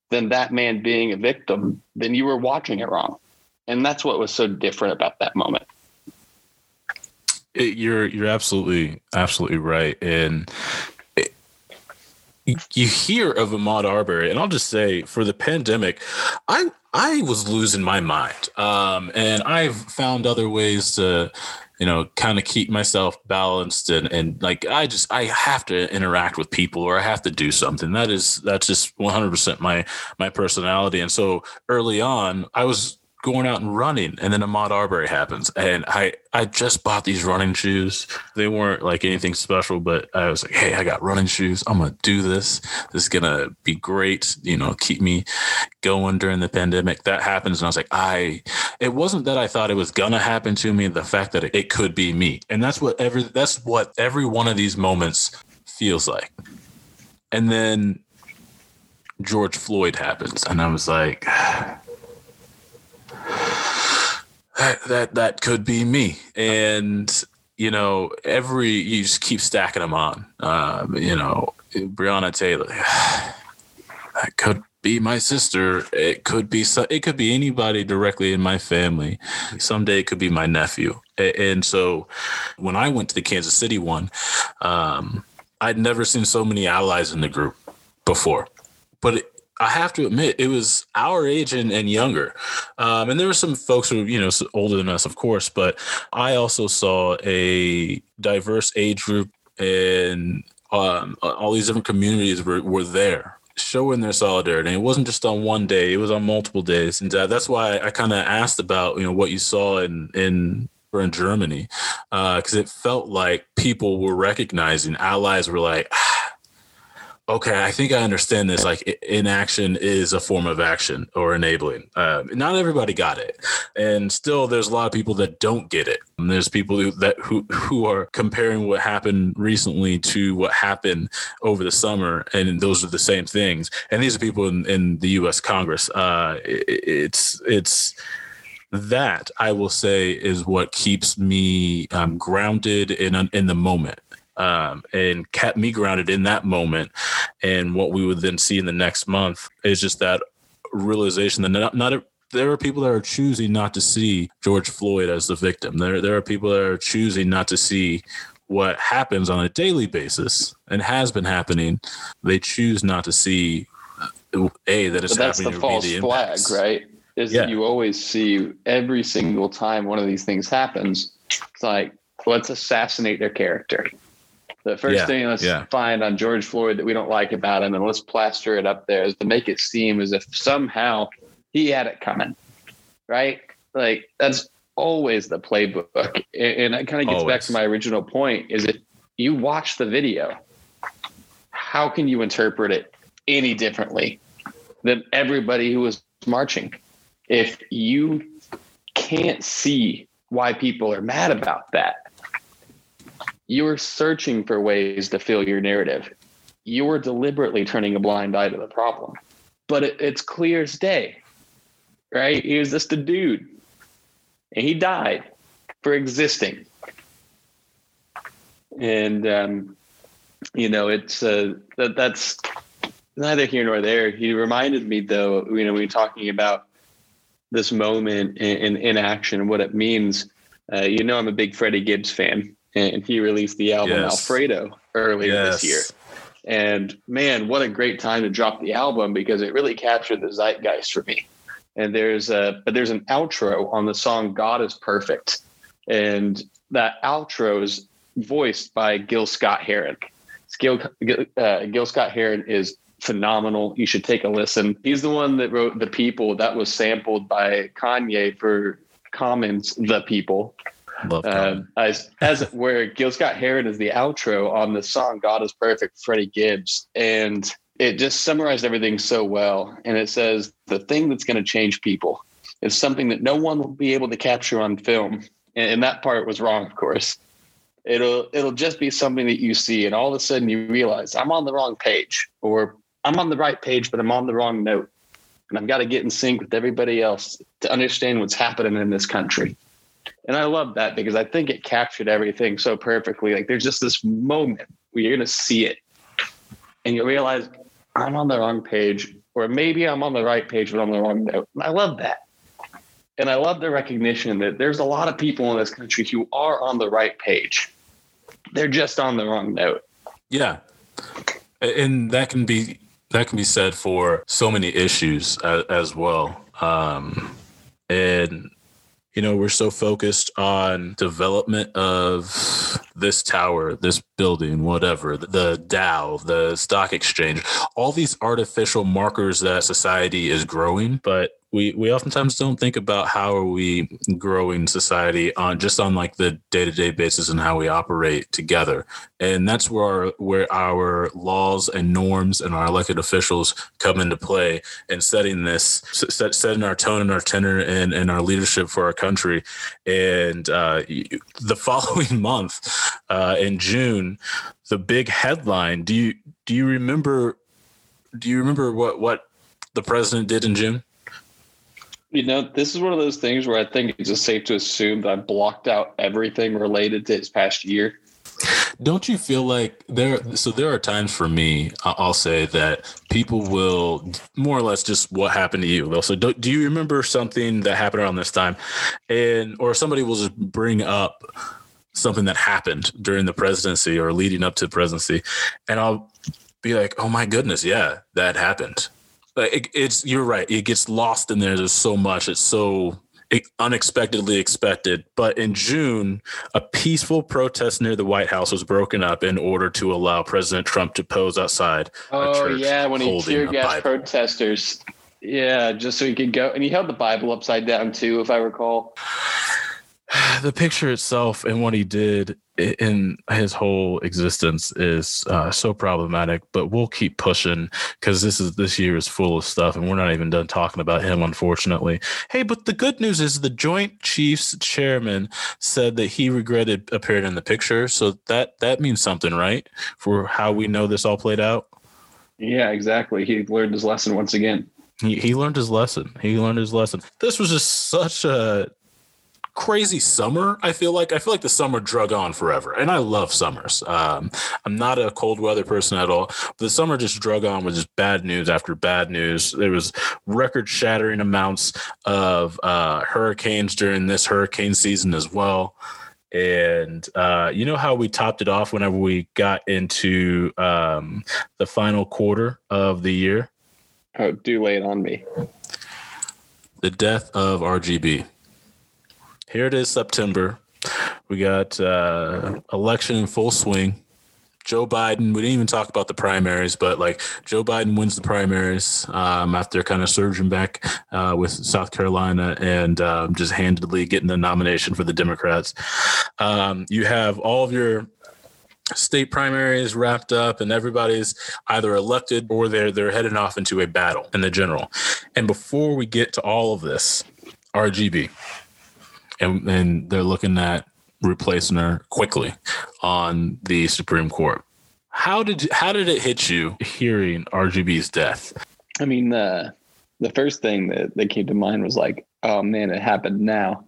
than that man being a victim, then you were watching it wrong. And that's what was so different about that moment. It, you're you're absolutely absolutely right, and you hear of Ahmaud Arbery, and I'll just say for the pandemic, I I was losing my mind, um, and I've found other ways to you know, kind of keep myself balanced and, and like I just I have to interact with people or I have to do something. That is that's just 100% my my personality. And so early on, I was going out and running and then Ahmaud Arbery happens and I I just bought these running shoes. They weren't like anything special, but I was like, hey, I got running shoes. I'm gonna do this. This is gonna be great, you know, keep me going during the pandemic. That happens and I was like, I it wasn't that I thought it was gonna happen to me, the fact that it, it could be me. And that's what every that's what every one of these moments feels like. And then George Floyd happens and I was like that that that could be me. And you know every you just keep stacking them on. Um, you know breonna taylor that could be my sister. It could be so, it could be anybody directly in my family. Someday it could be my nephew. And so when i went to the kansas city one um, i'd never seen so many allies in the group before. But it, I have to admit, it was our age and, and younger. Um, and there were some folks who, you know, older than us, of course, but I also saw a diverse age group and um, all these different communities were, were there showing their solidarity. And it wasn't just on one day, it was on multiple days. And uh, that's why I kind of asked about, you know, what you saw in, in, in Germany, because uh, it felt like people were recognizing allies were like, ah, okay, I think I understand this. Like inaction is a form of action or enabling. Uh, not everybody got it, and still, there's a lot of people that don't get it. And there's people who, that who who are comparing what happened recently to what happened over the summer, and those are the same things. And these are people in, in the U.S. Congress. Uh, it, it's it's that I will say is what keeps me um, grounded in in the moment um, and kept me grounded in that moment. And what we would then see in the next month is just that realization that not, not there are people that are choosing not to see George Floyd as the victim. There there are people that are choosing not to see what happens on a daily basis and has been happening. They choose not to see a that it's but that's the false the flag, impacts. right? Is Yeah. that you always see every single time one of these things happens. It's like let's assassinate their character. The first Yeah, thing let's yeah. find on George Floyd that we don't like about him, and let's plaster it up there is to make it seem as if somehow he had it coming, right? Like that's always the playbook, and, it kind of gets back to my original point: is if you watch the video, how can you interpret it any differently than everybody who was marching? If you can't see why people are mad about that, you are searching for ways to fill your narrative. You are deliberately turning a blind eye to the problem. But it, it's clear as day, right? He was just a dude, and he died for existing. And um, you know, it's uh, that that's neither here nor there. He reminded me, though, you know, we were talking about this moment in, in, in action and what it means. Uh, you know, I'm a big Freddie Gibbs fan, and he released the album Yes. Alfredo earlier Yes. this year. And man, what a great time to drop the album because it really captured the zeitgeist for me. And there's a but there's an outro on the song God is Perfect. And that outro is voiced by Gil Scott Heron. Gil, uh, Gil Scott Heron is phenomenal. You should take a listen. He's the one that wrote The People that was sampled by Kanye for Common's The People. Love Um, as as where Gil Scott Heron is the outro on the song "God Is Perfect," Freddie Gibbs, and it just summarized everything so well. And it says the thing that's going to change people is something that no one will be able to capture on film, and, and that part was wrong, of course. It'll it'll just be something that you see, and all of a sudden you realize I'm on the wrong page, or I'm on the right page, but I'm on the wrong note, and I've got to get in sync with everybody else to understand what's happening in this country. And I love that because I think it captured everything so perfectly. Like there's just this moment where you're going to see it and you realize I'm on the wrong page, or maybe I'm on the right page, but on the wrong note. And I love that. And I love the recognition that there's a lot of people in this country who are on the right page. They're just on the wrong note. Yeah, and that can be that can be said for so many issues as, as well. Um, and you know, we're so focused on development of this tower, this building, whatever, the Dow, the stock exchange, all these artificial markers that society is growing, but we we oftentimes don't think about how are we growing society on just on like the day-to-day basis and how we operate together. And that's where our, where our laws and norms and our elected officials come into play in setting this set, setting our tone and our tenor and, and our leadership for our country. And uh, the following month uh, in june the big headline do you do you remember do you remember what what the president did in june You know, this is one of those things where I think it's just safe to assume that I blocked out everything related to his past year. don't you feel like there so there are times for me i'll say that people will more or less just what happened to you. They'll say do, do you remember something that happened around this time? And or somebody will just bring up something that happened during the presidency or leading up to the presidency and i'll be like oh my goodness yeah that happened like it, it's you're right it gets lost in there there's so much it's so unexpectedly expected but in june a peaceful protest near the white house was broken up in order to allow president trump to pose outside Oh yeah, when he tear gas protesters. Yeah, just so he could go, and he held the Bible upside down too, if I recall. the picture itself and what he did in his whole existence is uh, so problematic but we'll keep pushing because this is this year is full of stuff and we're not even done talking about him unfortunately. Hey but the good news is the joint chiefs chairman said that he regretted appearing in the picture so that that means something right? For how we know this all played out? Yeah, exactly. He learned his lesson once again. he, he learned his lesson. He learned his lesson. This was just such a crazy summer. I feel like I feel like the summer drug on forever, and I love summers. Um, I'm not a cold weather person at all. But the summer just drug on with just bad news after bad news. There was record shattering amounts of uh, hurricanes during this hurricane season as well. And uh, you know how we topped it off whenever we got into um, the final quarter of the year? Oh, do lay it on me. The death of RGB. Here it is, September. We got uh, election in full swing. Joe Biden. We didn't even talk about the primaries, but like Joe Biden wins the primaries um, after kind of surging back uh, with South Carolina and um, just handedly getting the nomination for the Democrats. Um, you have all of your state primaries wrapped up and everybody's either elected or they're they're heading off into a battle in the general. And before we get to all of this, RGB. And, and they're looking at replacing her quickly on the Supreme Court. How did how did it hit you hearing RGB's death? I mean, uh, the first thing that, that came to mind was like, oh man, it happened now.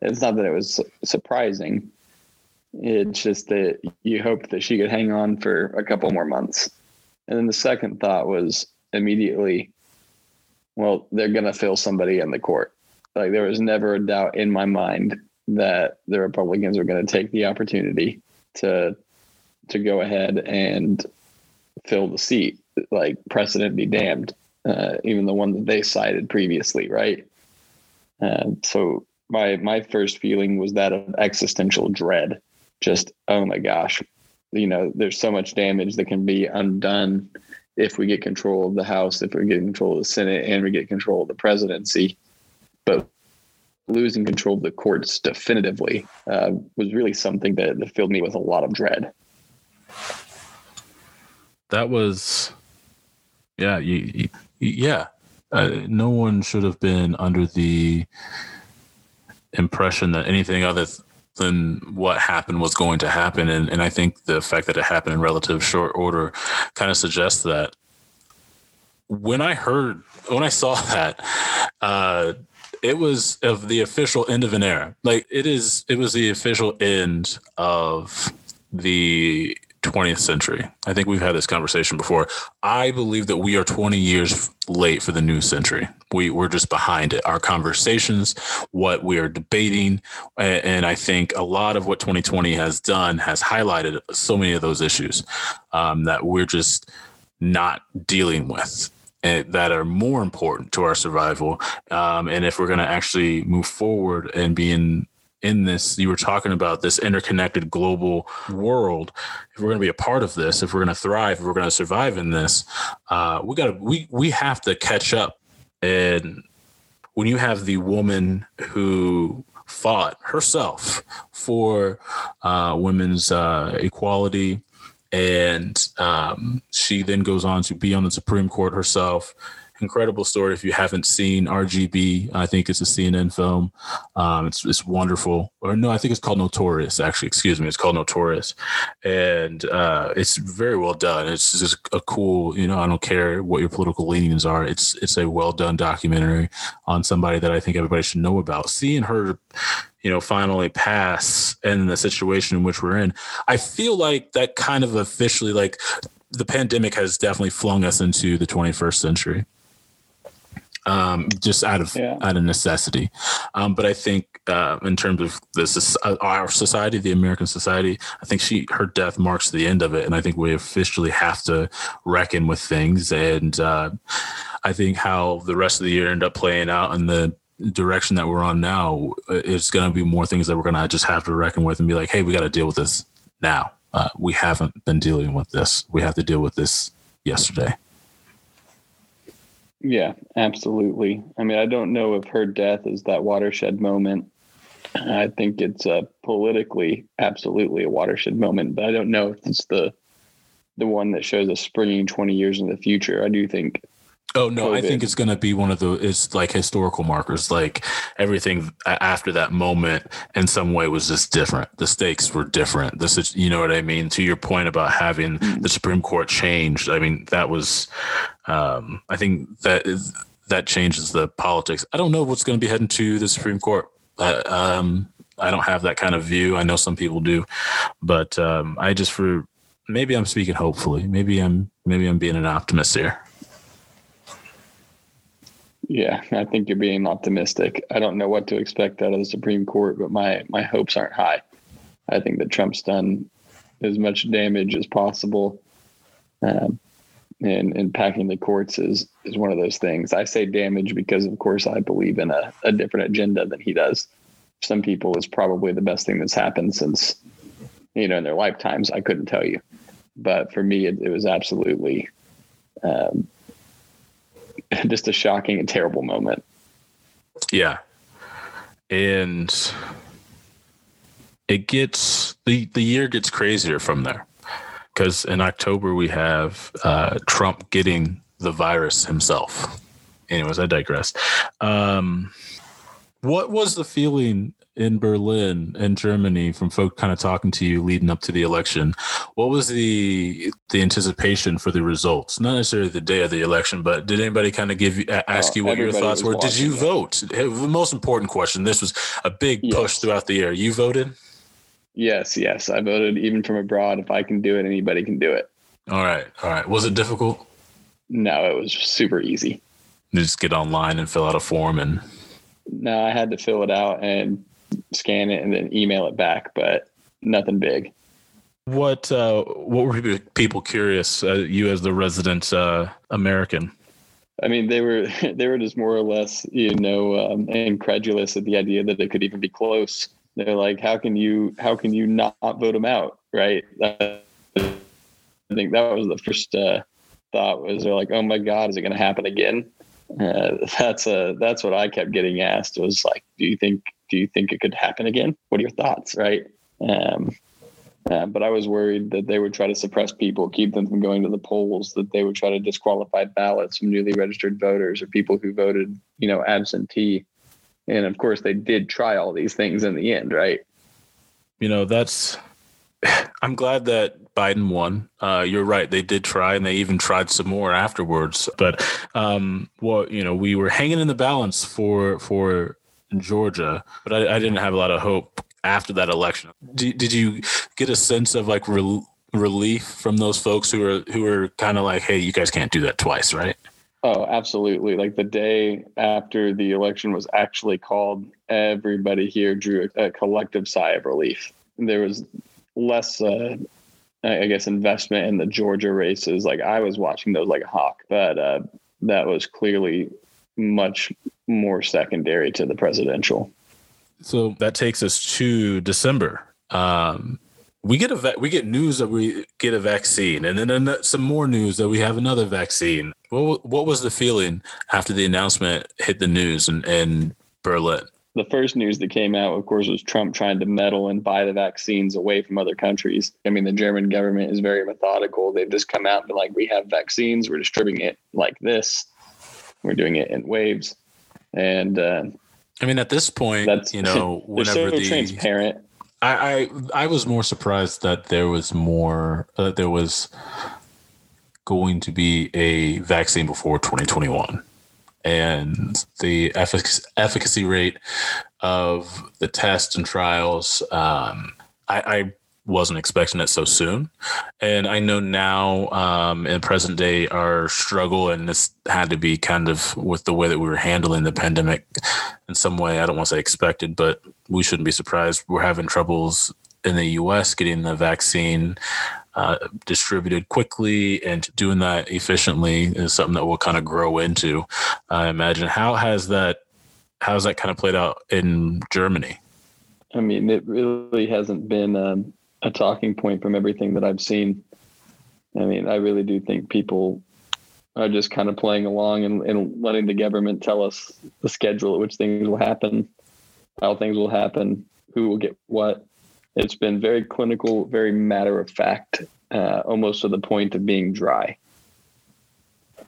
It's not that it was surprising. It's just that you hoped that she could hang on for a couple more months. And then the second thought was immediately, well, they're going to fill somebody in the court. Like there was never a doubt in my mind that the Republicans were going to take the opportunity to to go ahead and fill the seat. Like precedent be damned, uh, even the one that they cited previously, right? Uh, so my my first feeling was that of existential dread. Just oh my gosh, you know, there's so much damage that can be undone if we get control of the House, if we get control of the Senate, and we get control of the presidency. But losing control of the courts definitively uh, was really something that, that filled me with a lot of dread. That was, yeah, you, you, yeah. Uh, no one should have been under the impression that anything other than what happened was going to happen, and and I think the fact that it happened in relative short order kind of suggests that. When I heard, when I saw that, uh, it was of the official end of an era. Like it is, it was the official end of the 20th century. I think we've had this conversation before. I believe that we are 20 years late for the new century. We we're just behind it. Our conversations, what we are debating, and I think a lot of what 2020 has done has highlighted so many of those issues um, that we're just not dealing with that are more important to our survival. Um, and if we're going to actually move forward and be in in this, you were talking about this interconnected global world. If we're going to be a part of this, if we're going to thrive, if we're going to survive in this, uh, we got to we we have to catch up. And when you have the woman who fought herself for uh, women's uh, equality and um, she then goes on to be on the Supreme Court herself. Incredible story. If you haven't seen RGB, I think it's a CNN film. Um, it's it's wonderful. Or no, I think it's called Notorious. Actually, excuse me, it's called Notorious, and uh, it's very well done. It's just a cool. You know, I don't care what your political leanings are. It's it's a well done documentary on somebody that I think everybody should know about. Seeing her you know, finally pass in the situation in which we're in. I feel like that kind of officially, like the pandemic has definitely flung us into the 21st century. Um, just out of yeah. out of necessity, um, but I think uh, in terms of this uh, our society, the American society, I think she her death marks the end of it, and I think we officially have to reckon with things. And uh, I think how the rest of the year end up playing out, and the direction that we're on now, it's going to be more things that we're going to just have to reckon with and be like, hey, we got to deal with this now. Uh, we haven't been dealing with this. We have to deal with this yesterday. Yeah, absolutely. I mean, I don't know if her death is that watershed moment. I think it's uh, politically absolutely a watershed moment, but I don't know if it's the the one that shows us springing 20 years in the future. I do think Oh no, COVID. I think it's going to be one of the it's like historical markers. Like everything after that moment, in some way, was just different. The stakes were different. This is, you know what I mean. To your point about having mm. the Supreme Court changed, I mean that was, um, I think that is that changes the politics. I don't know what's going to be heading to the Supreme Court. I, um, I don't have that kind of view. I know some people do, but um, I just for maybe I'm speaking hopefully. Maybe I'm maybe I'm being an optimist here. Yeah, I think you're being optimistic. I don't know what to expect out of the Supreme Court, but my my hopes aren't high. I think that Trump's done as much damage as possible. Um, and, and packing the courts is, is one of those things. I say damage because, of course, I believe in a, a different agenda than he does. Some people is probably the best thing that's happened since, you know, in their lifetimes. I couldn't tell you. But for me, it, it was absolutely um, just a shocking and terrible moment. Yeah. And it gets the the year gets crazier from there because in October we have uh, Trump getting the virus himself. Anyways, I digress. Um, what was the feeling in Berlin and Germany from folk kind of talking to you leading up to the election? What was the the anticipation for the results? Not necessarily the day of the election, but did anybody kind of give you ask oh, you what your thoughts were? Did you vote? The most important question. This was a big yes. push throughout the year. You voted. Yes, yes. I voted even from abroad. If I can do it, anybody can do it. All right. All right. Was it difficult? No, it was super easy. You just get online and fill out a form and No, I had to fill it out and scan it and then email it back, but nothing big. What uh what were people curious uh, you as the resident uh American? I mean, they were they were just more or less, you know, um, incredulous at the idea that it could even be close they're like, how can you how can you not vote them out? Right. I think that was the first uh, thought was they're like, oh my god, is it going to happen again? Uh, that's a that's what I kept getting asked was like, do you think do you think it could happen again? What are your thoughts? Right. Um, uh, but I was worried that they would try to suppress people, keep them from going to the polls, that they would try to disqualify ballots from newly registered voters or people who voted, you know, absentee. And of course, they did try all these things in the end, right? You know, that's. I'm glad that Biden won. Uh, you're right; they did try, and they even tried some more afterwards. But um, what you know, we were hanging in the balance for for Georgia, but I, I didn't have a lot of hope after that election. Did, did you get a sense of like re- relief from those folks who are who are kind of like, "Hey, you guys can't do that twice," right? Oh, absolutely. Like the day after the election was actually called, everybody here drew a, a collective sigh of relief. There was less, uh, I guess, investment in the Georgia races. Like I was watching those like a hawk, but uh, that was clearly much more secondary to the presidential. So that takes us to December. Um, we get a va- we get news that we get a vaccine, and then some more news that we have another vaccine. What what was the feeling after the announcement hit the news in, in Berlin? The first news that came out, of course, was Trump trying to meddle and buy the vaccines away from other countries. I mean, the German government is very methodical. They've just come out and like, "We have vaccines. We're distributing it like this. We're doing it in waves." And uh, I mean, at this point, that's you know, whenever so the transparent I, I I was more surprised that there was more uh, there was going to be a vaccine before 2021 and the effic- efficacy rate of the tests and trials um, I, I wasn't expecting it so soon. And I know now um, in present day, our struggle, and this had to be kind of with the way that we were handling the pandemic in some way. I don't want to say expected, but we shouldn't be surprised. We're having troubles in the US getting the vaccine uh, distributed quickly and doing that efficiently is something that we'll kind of grow into. I imagine. How has that? How's that kind of played out in Germany? I mean, it really hasn't been um, a talking point from everything that I've seen. I mean, I really do think people are just kind of playing along and, and letting the government tell us the schedule at which things will happen, how things will happen, who will get what. It's been very clinical, very matter of fact, uh, almost to the point of being dry.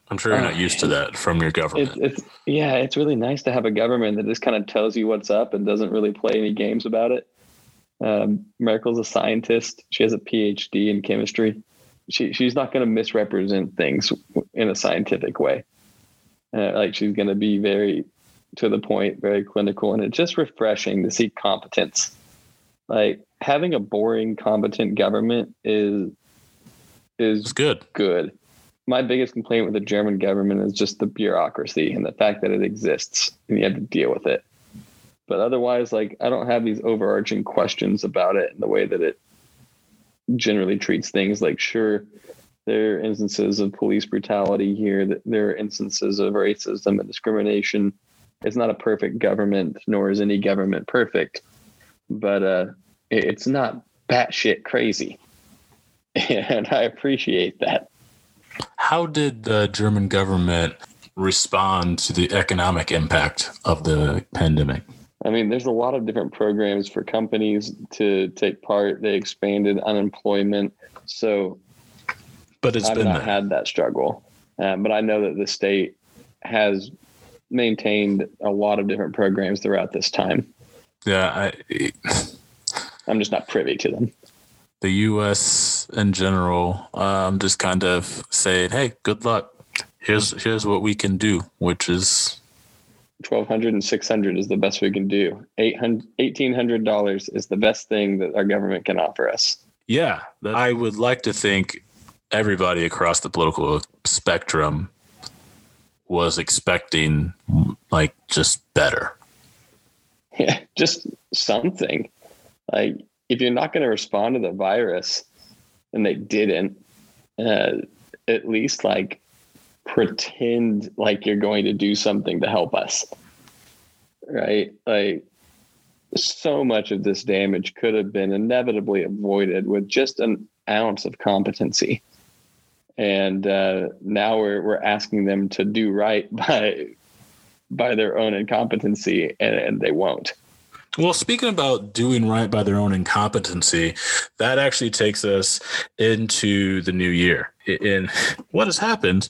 I'm sure you're not used to that from your government. It's, it's, yeah, it's really nice to have a government that just kind of tells you what's up and doesn't really play any games about it. Um, Merkel's a scientist. She has a PhD in chemistry. She she's not going to misrepresent things in a scientific way. Uh, like she's going to be very to the point, very clinical, and it's just refreshing to see competence. Like having a boring, competent government is is It's good. good. My biggest complaint with the German government is just the bureaucracy and the fact that it exists and you have to deal with it. But otherwise, like I don't have these overarching questions about it and the way that it generally treats things. Like, sure, there are instances of police brutality here, that there are instances of racism and discrimination. It's not a perfect government, nor is any government perfect, but uh, it's not batshit crazy. And I appreciate that. How did the German government respond to the economic impact of the pandemic? I mean, there's a lot of different programs for companies to take part. They expanded unemployment. So But it's I've been not there. had that struggle. Um, but I know that the state has maintained a lot of different programs throughout this time. yeah, I, I'm just not privy to them. the U.S. in general, um, just kind of saying, "Hey, good luck. Here's here's what we can do," which is 1200 and 600 is the best we can do. 800 $1,800 is the best thing that our government can offer us. yeah. I would like to think everybody across the political spectrum was expecting like just better. Yeah, just something. Like if you're not going to respond to the virus, and they didn't, uh, at least like pretend like you're going to do something to help us, right? Like so much of this damage could have been inevitably avoided with just an ounce of competency. And uh, now we're we're asking them to do right by by their own incompetency, and, and they won't. Well, speaking about doing right by their own incompetency, that actually takes us into the new year. In what has happened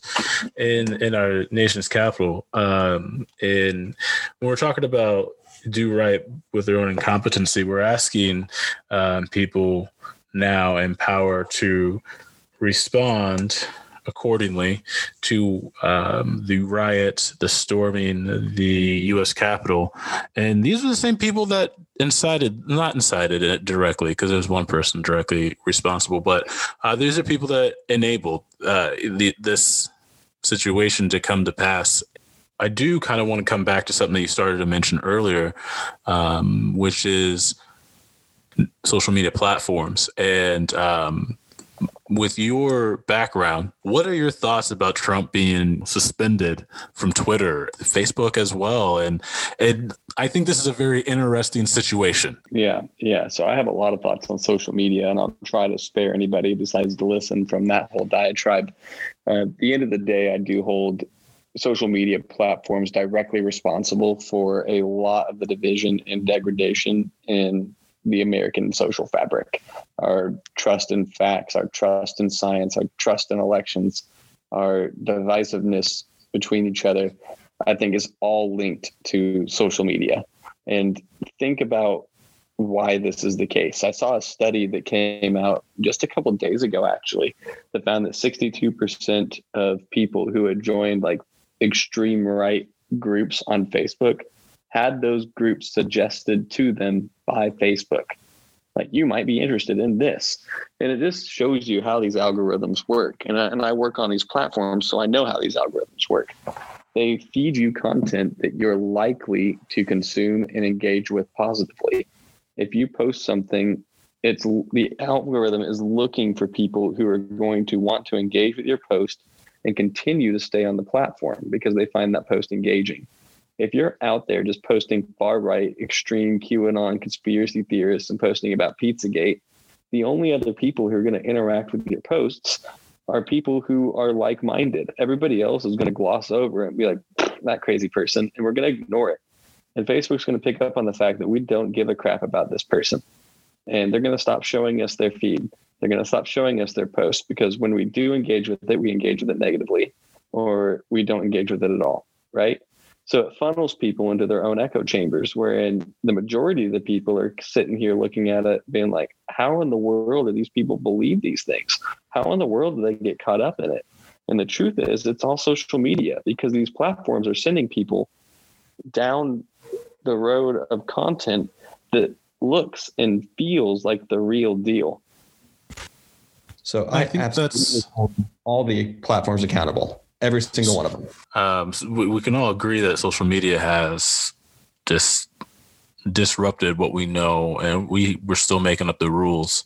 in in our nation's capital, um, in when we're talking about do right with their own incompetency, we're asking um, people now in power to respond accordingly to um, the riot, the storming the U.S. Capitol, and these are the same people that incited, not incited it directly, because there's one person directly responsible, but uh, these are people that enabled uh, the, this situation to come to pass. I do kind of want to come back to something that you started to mention earlier, um, which is social media platforms and um, with your background, what are your thoughts about Trump being suspended from Twitter, Facebook as well? And and I think this is a very interesting situation. Yeah, yeah. So I have a lot of thoughts on social media, and I'll try to spare anybody who decides to listen from that whole diatribe. Uh, at the end of the day, I do hold social media platforms directly responsible for a lot of the division and degradation in the American social fabric. Our trust in facts, our trust in science, our trust in elections, our divisiveness between each other, I think is all linked to social media. And think about why this is the case. I saw a study that came out just a couple days ago, actually, that found that 62% of people who had joined like extreme right groups on Facebook had those groups suggested to them by Facebook. Like you might be interested in this. And it just shows you how these algorithms work. And I, and I work on these platforms, so I know how these algorithms work. They feed you content that you're likely to consume and engage with positively. If you post something, it's the algorithm is looking for people who are going to want to engage with your post and continue to stay on the platform because they find that post engaging if you're out there just posting far right, extreme QAnon conspiracy theorists and posting about Pizzagate, the only other people who are going to interact with your posts are people who are like minded. Everybody else is going to gloss over it and be like, that crazy person, and we're going to ignore it. And Facebook's going to pick up on the fact that we don't give a crap about this person. And they're going to stop showing us their feed. They're going to stop showing us their posts because when we do engage with it, we engage with it negatively or we don't engage with it at all. Right. So it funnels people into their own echo chambers, wherein the majority of the people are sitting here looking at it, being like, how in the world do these people believe these things? How in the world do they get caught up in it? And the truth is, it's all social media because these platforms are sending people down the road of content that looks and feels like the real deal. So I, I think that's all the platforms accountable, every single one of them. Um, so we, we, can all agree that social media has just disrupted what we know, and we we're still making up the rules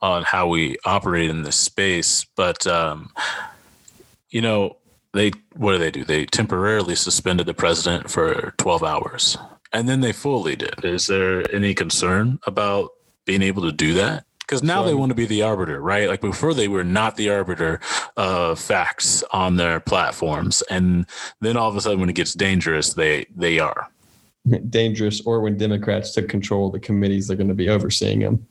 on how we operate in this space. But um, you know, they what do they do? They temporarily suspended the president for 12 hours, and then they fully did. Is there any concern about being able to do that? Because now they want to be the arbiter, right? Like before, they were not the arbiter of facts on their platforms, and then all of a sudden, when it gets dangerous, they they are dangerous. Or when Democrats took control of the committees, they're going to be overseeing them.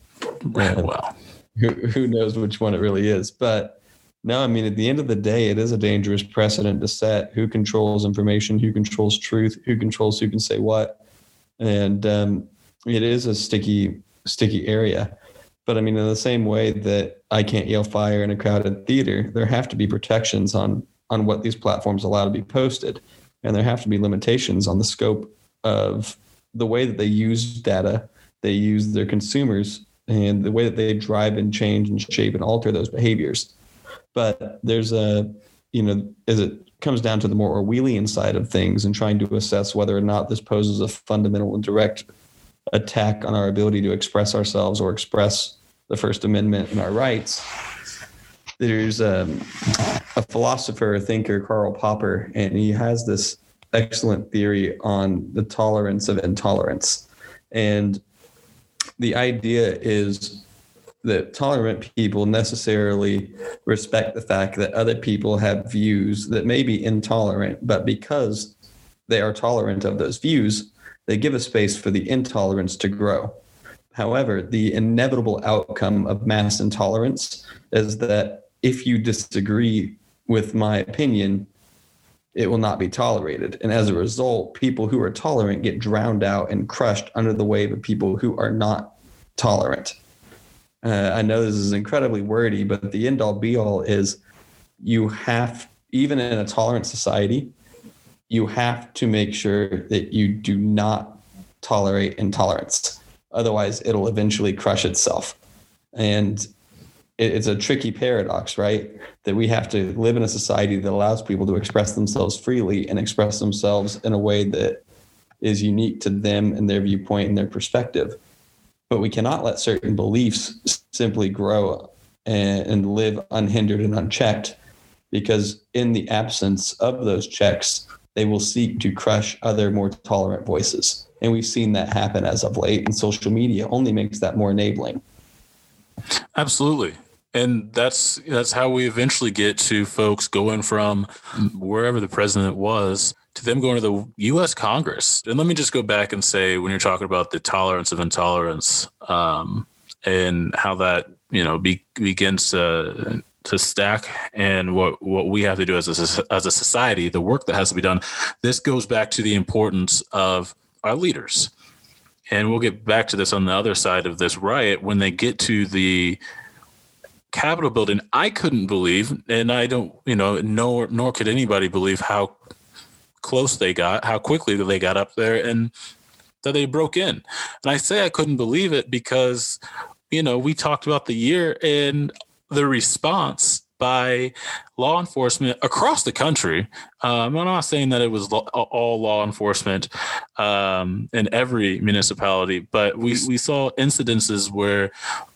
well, who who knows which one it really is, but no, I mean, at the end of the day, it is a dangerous precedent to set who controls information, who controls truth, who controls who can say what. And um, it is a sticky, sticky area. But I mean, in the same way that I can't yell fire in a crowded theater, there have to be protections on on what these platforms allow to be posted. And there have to be limitations on the scope of the way that they use data, they use their consumers, and the way that they drive and change and shape and alter those behaviors. But there's a, you know, as it comes down to the more Orwellian side of things and trying to assess whether or not this poses a fundamental and direct attack on our ability to express ourselves or express the First Amendment and our rights. There's um, a philosopher, a thinker, Karl Popper, and he has this excellent theory on the tolerance of intolerance. And the idea is that tolerant people necessarily respect the fact that other people have views that may be intolerant, but because they are tolerant of those views, they give a space for the intolerance to grow. However, the inevitable outcome of mass intolerance is that if you disagree with my opinion, it will not be tolerated. And as a result, people who are tolerant get drowned out and crushed under the wave of people who are not tolerant. Uh, I know this is incredibly wordy, but the end all be all is you have, even in a tolerant society, you have to make sure that you do not tolerate intolerance. Otherwise, it'll eventually crush itself. And it's a tricky paradox, right? That we have to live in a society that allows people to express themselves freely and express themselves in a way that is unique to them and their viewpoint and their perspective but we cannot let certain beliefs simply grow and, live unhindered and unchecked because in the absence of those checks they will seek to crush other more tolerant voices and we've seen that happen as of late and social media only makes that more enabling absolutely and that's that's how we eventually get to folks going from wherever the president was to them going to the U.S. Congress. And let me just go back and say, when you're talking about the tolerance of intolerance um, and how that you know be, begins to to stack, and what what we have to do as a as a society, the work that has to be done. This goes back to the importance of our leaders, and we'll get back to this on the other side of this riot when they get to the Capitol building. I couldn't believe, and I don't, you know, nor nor could anybody believe how close they got, how quickly they got up there, and that they broke in. And I say I couldn't believe it because, you know, we talked about the year and the response by law enforcement across the country. Um, I'm not saying that it was all law enforcement um, in every municipality, but we, we saw incidences where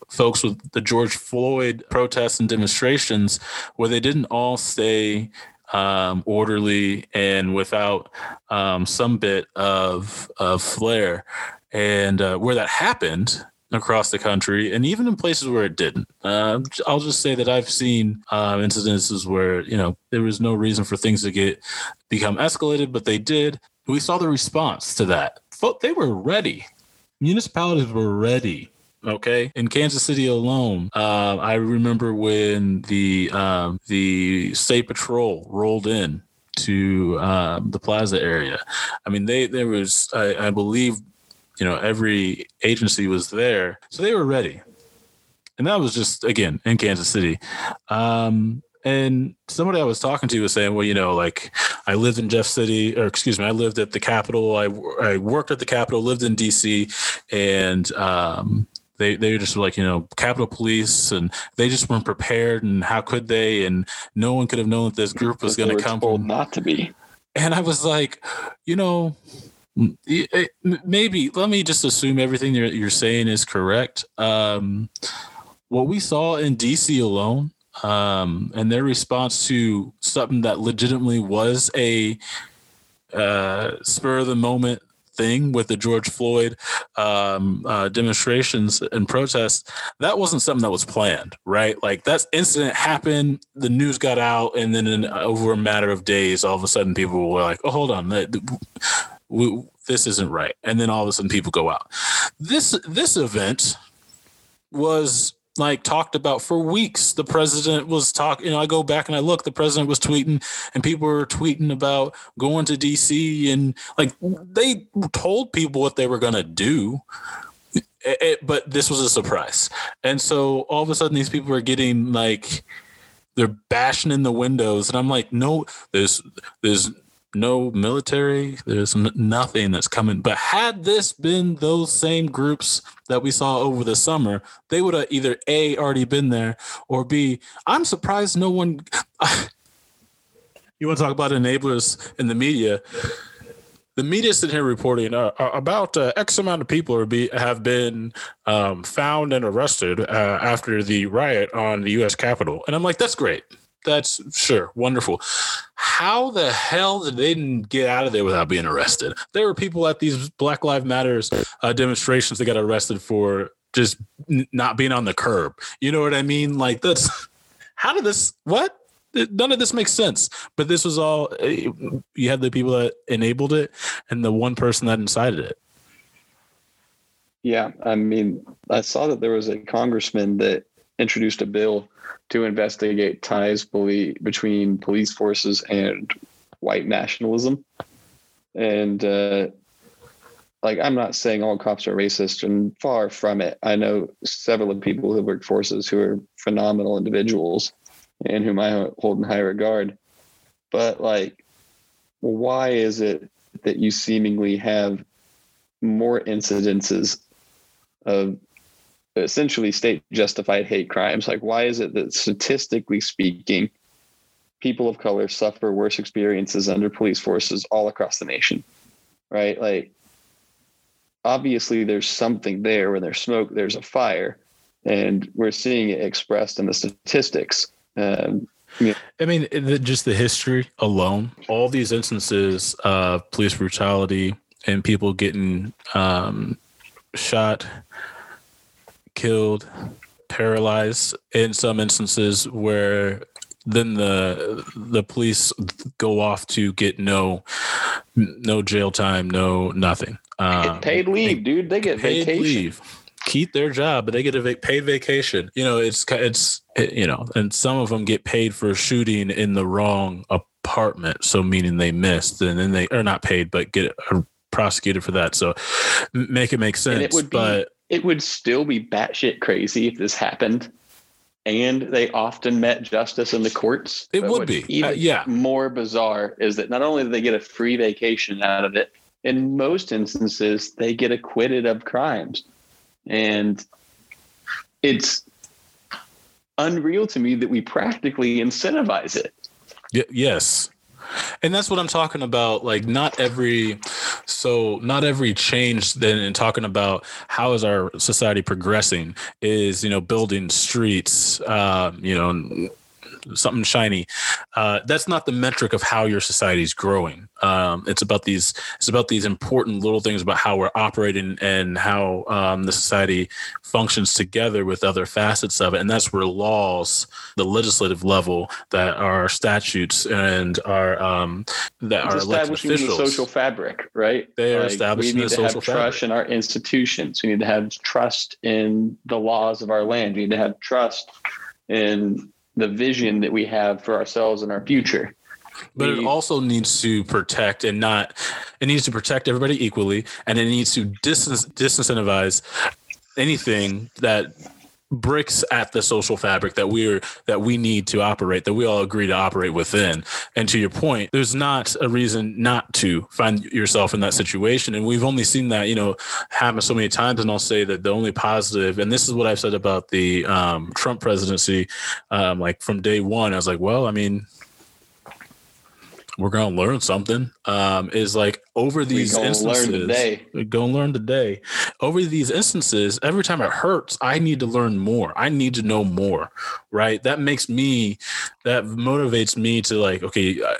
folks with the George Floyd protests and demonstrations where they didn't all stay um, orderly and without um, some bit of, of flair. And uh, where that happened across the country, and even in places where it didn't, uh, I'll just say that I've seen uh, incidences where you know there was no reason for things to get become escalated, but they did. We saw the response to that. They were ready. Municipalities were ready Okay, in Kansas City alone, uh, I remember when the um, the state patrol rolled in to um, the plaza area. I mean, they there was I, I believe you know every agency was there, so they were ready, and that was just again in Kansas City. Um, And somebody I was talking to was saying, well, you know, like I lived in Jeff City, or excuse me, I lived at the Capitol. I, I worked at the Capitol, lived in DC, and um, they they were just like you know Capitol Police, and they just weren't prepared. And how could they? And no one could have known that this group was going to come. Told not to be. And I was like, you know, maybe let me just assume everything you're, you're saying is correct. Um, what we saw in DC alone, um, and their response to something that legitimately was a uh, spur of the moment thing with the George Floyd um, uh, demonstrations and protests, that wasn't something that was planned, right? Like that incident happened, the news got out, and then in, over a matter of days, all of a sudden people were like, "Oh, hold on, we, this isn't right," and then all of a sudden people go out. This this event was like talked about for weeks. The president was talking, you know, I go back and I look, the president was tweeting and people were tweeting about going to DC and like they told people what they were going to do. It, it, but this was a surprise. And so all of a sudden these people are getting like they're bashing in the windows and I'm like, no, there's there's no military. There's n- nothing that's coming. But had this been those same groups that we saw over the summer, they would have either A, already been there, or B, I'm surprised no one. you want to talk about enablers in the media? The media sitting here reporting uh, uh, about uh, X amount of people are be, have been um, found and arrested uh, after the riot on the U.S. Capitol, and I'm like, that's great that's sure wonderful. How the hell did they get out of there without being arrested? There were people at these Black Lives Matters uh, demonstrations that got arrested for just n- not being on the curb. You know what I mean? Like that's how did this what? None of this makes sense. But this was all eh, you had the people that enabled it and the one person that incited it. Yeah, I mean, I saw that there was a congressman that introduced a bill to investigate ties between police forces and white nationalism. And uh, like, I'm not saying all cops are racist, and far from it. I know several of people who work forces who are phenomenal individuals and whom I hold in high regard. But like, why is it that you seemingly have more incidences of essentially state justified hate crimes. Like, why is it that statistically speaking, people of color suffer worse experiences under police forces all across the nation? Right? Like, obviously, there's something there. When there's smoke, there's a fire. And we're seeing it expressed in the statistics. Um. I mean, just the history alone, all these instances of police brutality and people getting um, shot killed, paralyzed in some instances where then the the police go off to get no no jail time, no nothing. Um, paid leave, dude. They get paid vacation. leave. Keep their job, but they get a va- paid vacation. You know, it's it's it, you know, and some of them get paid for shooting in the wrong apartment, so meaning they missed, and then they are not paid, but get prosecuted for that. So make it make sense. It would be, but it would still be batshit crazy if this happened. And they often met justice in the courts. It would be. Even uh, yeah. more bizarre is that not only do they get a free vacation out of it, in most instances, they get acquitted of crimes. And it's unreal to me that we practically incentivize it. Y- yes and that's what i'm talking about like not every so not every change then in talking about how is our society progressing is you know building streets um, you know something shiny. Uh, that's not the metric of how your society is growing. Um, it's about these. It's about these important little things about how we're operating and how um, the society functions together with other facets of it. And that's where laws, the legislative level, that are statutes and are um, that it's are officials, the social fabric, right? They are like establishing we need to have trust fabric. in our institutions. We need to have trust in the laws of our land. We need to have trust in the vision that we have for ourselves and our future. But it also needs to protect and not, it needs to protect everybody equally and it needs to dis- disincentivize anything that bricks at the social fabric that we're that we need to operate that we all agree to operate within. And to your point there's not a reason not to find yourself in that situation. And we've only seen that you know happen so many times. And i'll say that the only positive and this is what i've said about the um, trump presidency um, like from day one i was like well i mean we're gonna learn something. Um, is like over these instances, learn today. go learn today. Over these instances, every time it hurts, I need to learn more. I need to know more. Right? That makes me, that motivates me to like, okay, uh,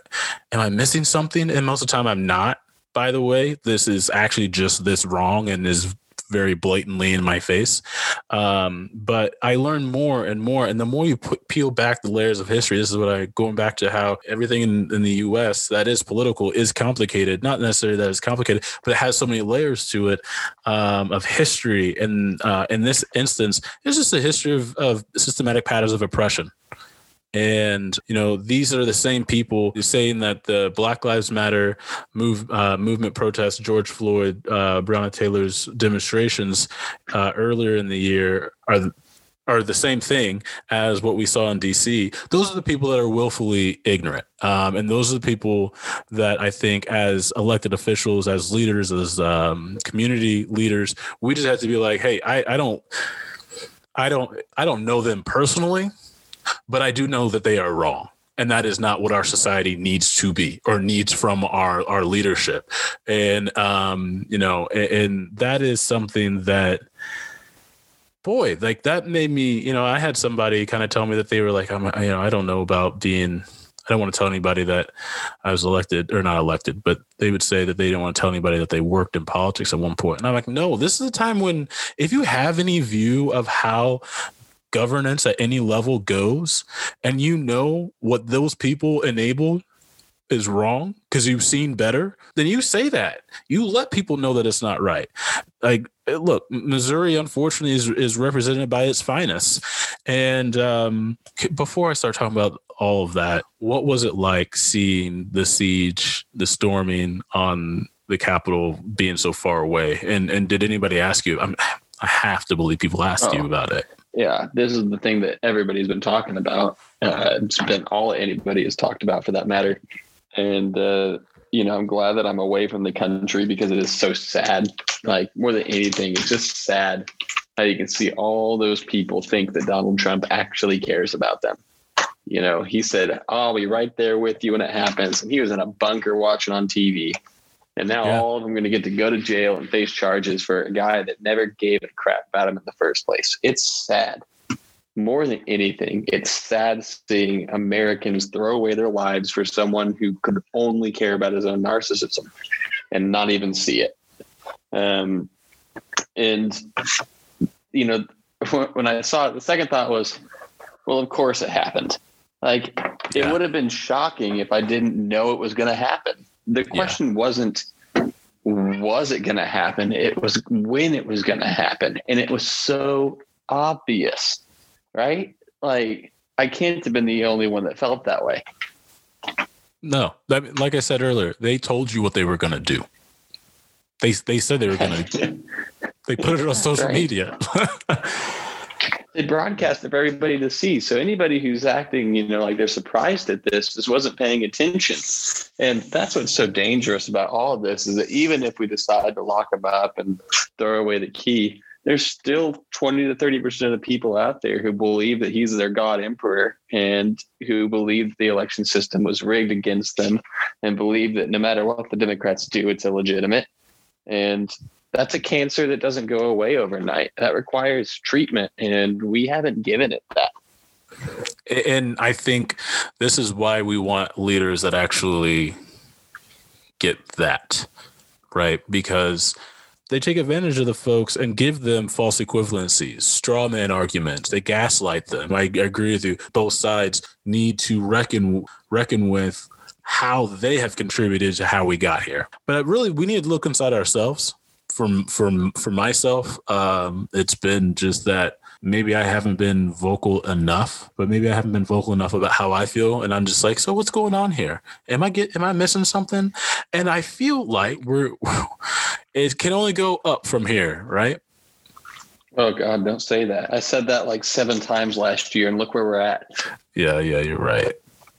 am I missing something? And most of the time, I'm not. By the way, this is actually just this wrong and is very blatantly in my face. Um, but I learn more and more. And the more you put, peel back the layers of history, this is what I going back to how everything in, in the US that is political is complicated. Not necessarily that it's complicated, but it has so many layers to it um, of history. And uh, in this instance, it's just a history of, of systematic patterns of oppression. And you know, these are the same people saying that the Black Lives Matter move uh, movement protests, George Floyd, uh, Breonna Taylor's demonstrations uh, earlier in the year are are the same thing as what we saw in DC. Those are the people that are willfully ignorant, um, and those are the people that I think, as elected officials, as leaders, as um, community leaders, we just have to be like, hey, I, I don't. I don't I don't know them personally, but I do know that they are wrong. And that is not what our society needs to be or needs from our, our leadership. And, um, you know, and, and that is something that, boy, like that made me, you know, I had somebody kind of tell me that they were like, I'm, you know, I don't know about being, I don't want to tell anybody that I was elected or not elected, but they would say that they didn't want to tell anybody that they worked in politics at one point. And I'm like, no, this is a time when if you have any view of how governance at any level goes and you know what those people enable is wrong because you've seen better, then you say that. You let people know that it's not right. Like, eh, look, Missouri, unfortunately, is, is represented by its finest. And um, before I start talking about all of that, what was it like seeing the siege, the storming on the Capitol being so far away? And and did anybody ask you? I'm, I have to believe people asked oh. you about it yeah, this is the thing that everybody's been talking about. Uh, it's been all anybody has talked about for that matter. And, uh, you know, I'm glad that I'm away from the country because it is so sad. Like, more than anything, it's just sad how you can see all those people think that Donald Trump actually cares about them. You know, he said, I'll be right there with you when it happens. And he was in a bunker watching on TV. And now yeah. all of them are going to get to go to jail and face charges for a guy that never gave a crap about him in the first place. It's sad. More than anything, it's sad seeing Americans throw away their lives for someone who could only care about his own narcissism and not even see it. Um, and, you know, when I saw it, the second thought was, well, of course it happened. Like, it yeah. would have been shocking if I didn't know it was going to happen the question yeah. wasn't was it going to happen? It was when it was going to happen. And it was so obvious right? Like i can't have been the only one that felt that way. No that, like i said earlier they told you what they were going to do. They they said they were going to they put it on social right. media they broadcast it for everybody to see. So anybody who's acting, you know, like they're surprised at this, just wasn't paying attention. And that's what's so dangerous about all of this is that even if we decide to lock them up and throw away the key, there's still 20 to 30 percent of the people out there who believe that he's their god emperor and who believe the election system was rigged against them and believe that no matter what the democrats do it's illegitimate and that's a cancer that doesn't go away overnight. That requires treatment, and we haven't given it that. And I think this is why we want leaders that actually get that, right? Because they take advantage of the folks and give them false equivalencies, straw man arguments. They gaslight them. I agree with you. Both sides need to reckon reckon with how they have contributed to how we got here. But really, we need to look inside ourselves from from for myself, um, it's been just that maybe I haven't been vocal enough, but maybe I haven't been vocal enough about how I feel, and I'm just like, so what's going on here? Am I get am I missing something? And I feel like we're it can only go up from here, right? Oh God, don't say that. I said that like seven times last year, and look where we're at. Yeah, yeah, you're right.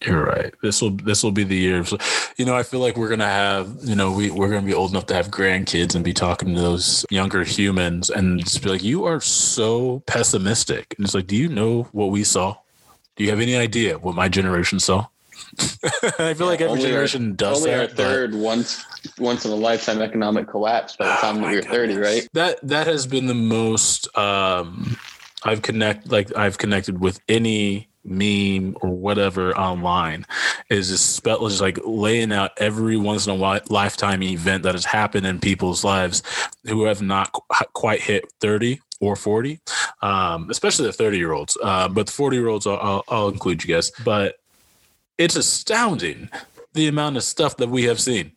You're right. This will this will be the year. So, you know, I feel like we're gonna have, you know, we we're gonna be old enough to have grandkids and be talking to those younger humans and just be like, you are so pessimistic. And it's like, do you know what we saw? Do you have any idea what my generation saw? I feel like every Only our- generation does Only that. our but- third once once in a lifetime economic collapse by the time Oh my we were thirty, right? That that has been the most um I've connect like I've connected with any meme or whatever online is just spe- just like laying out every once in a lifetime event that has happened in people's lives who have not qu- quite hit 30 or 40 um especially the 30 year olds uh, but the 40 year olds I'll, I'll include you guys. But it's astounding the amount of stuff that we have seen.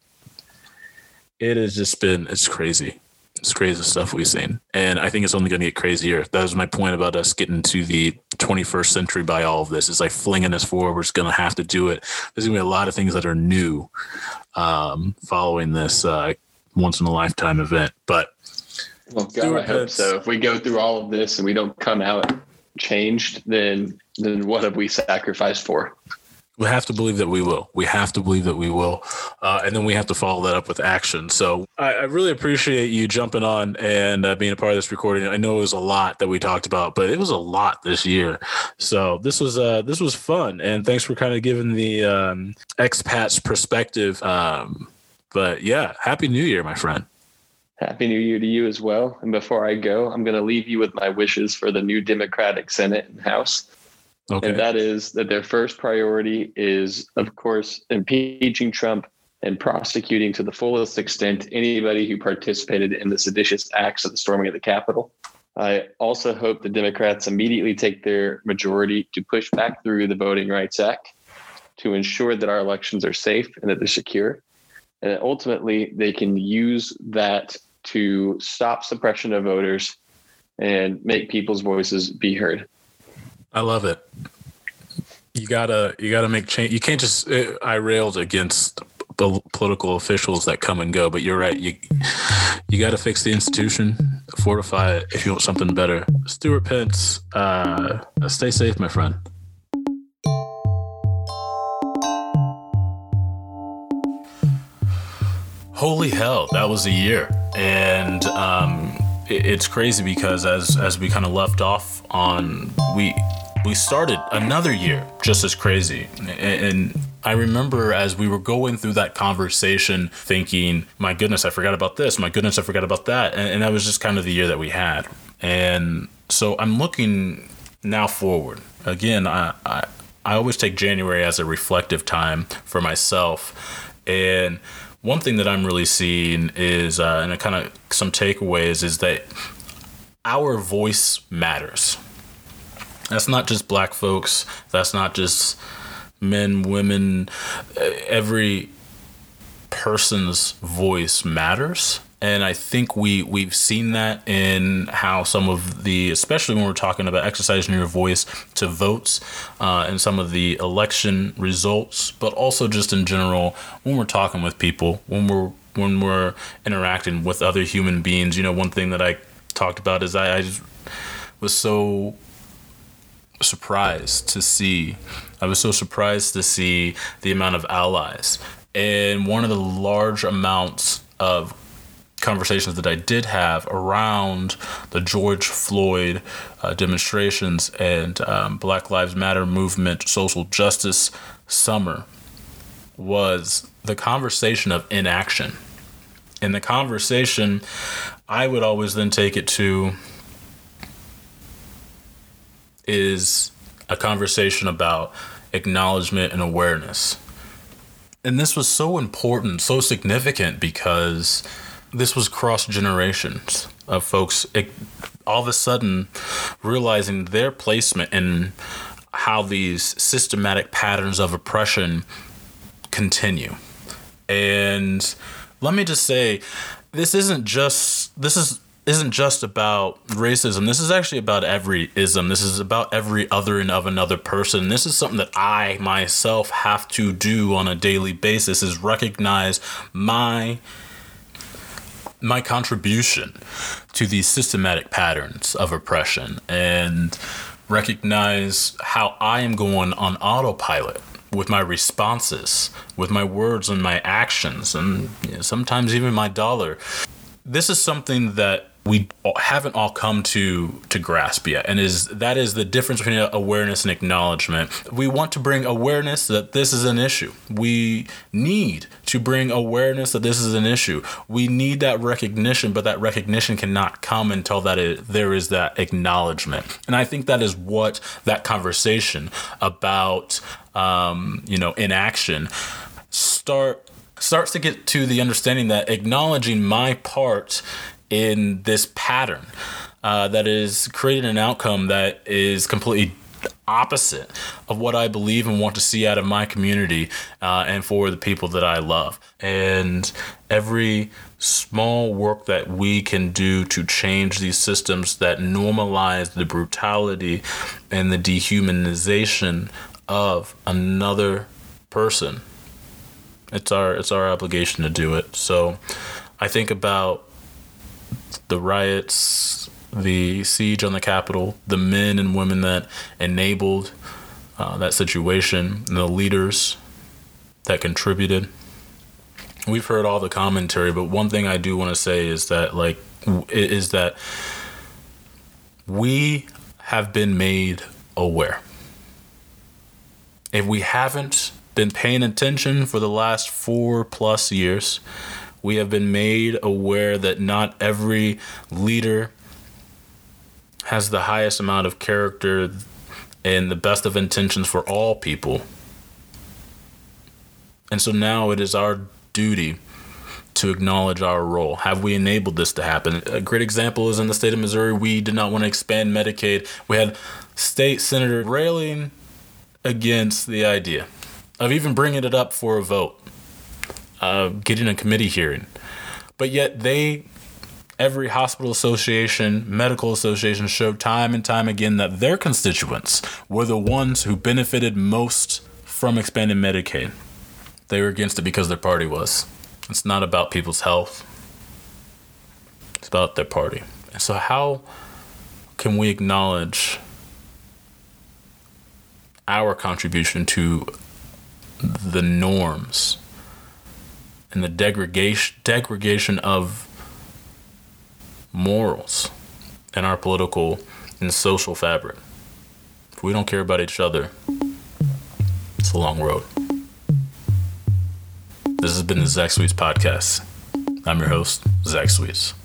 It has just been it's crazy it's crazy stuff we've seen. And i think it's only going to get crazier. That was my point about us getting to the 21st century by all of this. It's like flinging us forward we're just going to have to do it. There's going to be a lot of things that are new um, following this uh, once in a lifetime event. But Well, God, I hope so. If we go through all of this and we don't come out changed, then then what have we sacrificed for? We have to believe that we will. We have to believe that we will, uh, and then we have to follow that up with action. So I, I really appreciate you jumping on and uh, being a part of this recording. I know it was a lot that we talked about, but it was a lot this year. So this was uh, this was fun, and thanks for kind of giving the um, expats perspective. Um, but yeah, happy New Year, my friend. Happy New Year to you as well. And before I go, I'm going to leave you with my wishes for the new Democratic Senate and House. Okay. And that is that their first priority is, of course, impeaching Trump and prosecuting to the fullest extent anybody who participated in the seditious acts of the storming of the Capitol. I also hope the Democrats immediately take their majority to push back through the Voting Rights Act to ensure that our elections are safe and that they're secure. And that ultimately, they can use that to stop suppression of voters and make people's voices be heard. I love it. You gotta you gotta make change. You can't just. uh, I railed against the political officials that come and go, but you're right. You you got to fix the institution, fortify it if you want something better. Stewart Pence, uh, stay safe, my friend. Holy hell, that was a year, and um, it- it's crazy because as as we kind of left off on we we started another year just as crazy, and, and I remember as we were going through that conversation, thinking, "My goodness, I forgot about this. My goodness, I forgot about that," and, and that was just kind of the year that we had, and so I'm looking now forward again. I, I I always take January as a reflective time for myself, and one thing that I'm really seeing is, uh, and kind of some takeaways, is that our voice matters. That's not just black folks. That's not just men, women. Uh, Every person's voice matters. And I think we we've seen that in how some of the, especially when we're talking about exercising your voice to votes, uh, and some of the election results, but also just in general when we're talking with people, when we're when we're interacting with other human beings. You know, one thing that I talked about is I, I just was so surprised to see. I was so surprised to see the amount of allies. And one of the large amounts of conversations that I did have around the George Floyd uh, demonstrations and um, Black Lives Matter movement, social justice summer was the conversation of inaction. And the conversation, I would always then take it to is a conversation about acknowledgement and awareness. And this was so important, so significant because this was cross generations of folks it, all of a sudden realizing their placement and how these systematic patterns of oppression continue. And let me just say, this isn't just this is isn't just about racism. This is actually about every ism. This is about every othering of another person. This is something that I myself have to do on a daily basis is recognize my my contribution to these systematic patterns of oppression and recognize how I am going on autopilot with my responses, with my words and my actions, and you know, sometimes even my dollar. This is something that we haven't all come to to grasp yet. And is that is the difference between awareness and acknowledgement. We want to bring awareness that this is an issue. We need to bring awareness that this is an issue. We need that recognition but that recognition cannot come until that it, there is that acknowledgement. And i think that is what that conversation about um, you know inaction start starts to get to the understanding that acknowledging my part in this pattern uh, that is creating an outcome that is completely opposite of what I believe and want to see out of my community uh, and for the people that I love. And every small work that we can do to change these systems that normalize the brutality and the dehumanization of another person. It's our it's our obligation to do it. So I think about the riots, the siege on the Capitol, the men and women that enabled uh, that situation, the leaders that contributed. We've heard all the commentary, but one thing I do want to say is that, like, is that we have been made aware. If we haven't been paying attention for the last four plus years, we have been made aware that not every leader has the highest amount of character and the best of intentions for all people. And so now it is our duty to acknowledge our role. Have we enabled this to happen? A great example is in the state of Missouri, we did not want to expand Medicaid. We had state senator railing against the idea of even bringing it up for a vote uh, getting a committee hearing. But yet they, every hospital association, medical association showed time and time again that their constituents were the ones who benefited most from expanding Medicaid. They were against it because their party was. It's not about people's health. It's about their party. So how can we acknowledge our contribution to the norms and the degradation degradation of morals in our political and social fabric. If we don't care about each other, it's a long road. This has been the Zach Sweets podcast. I'm your host, Zach Sweets.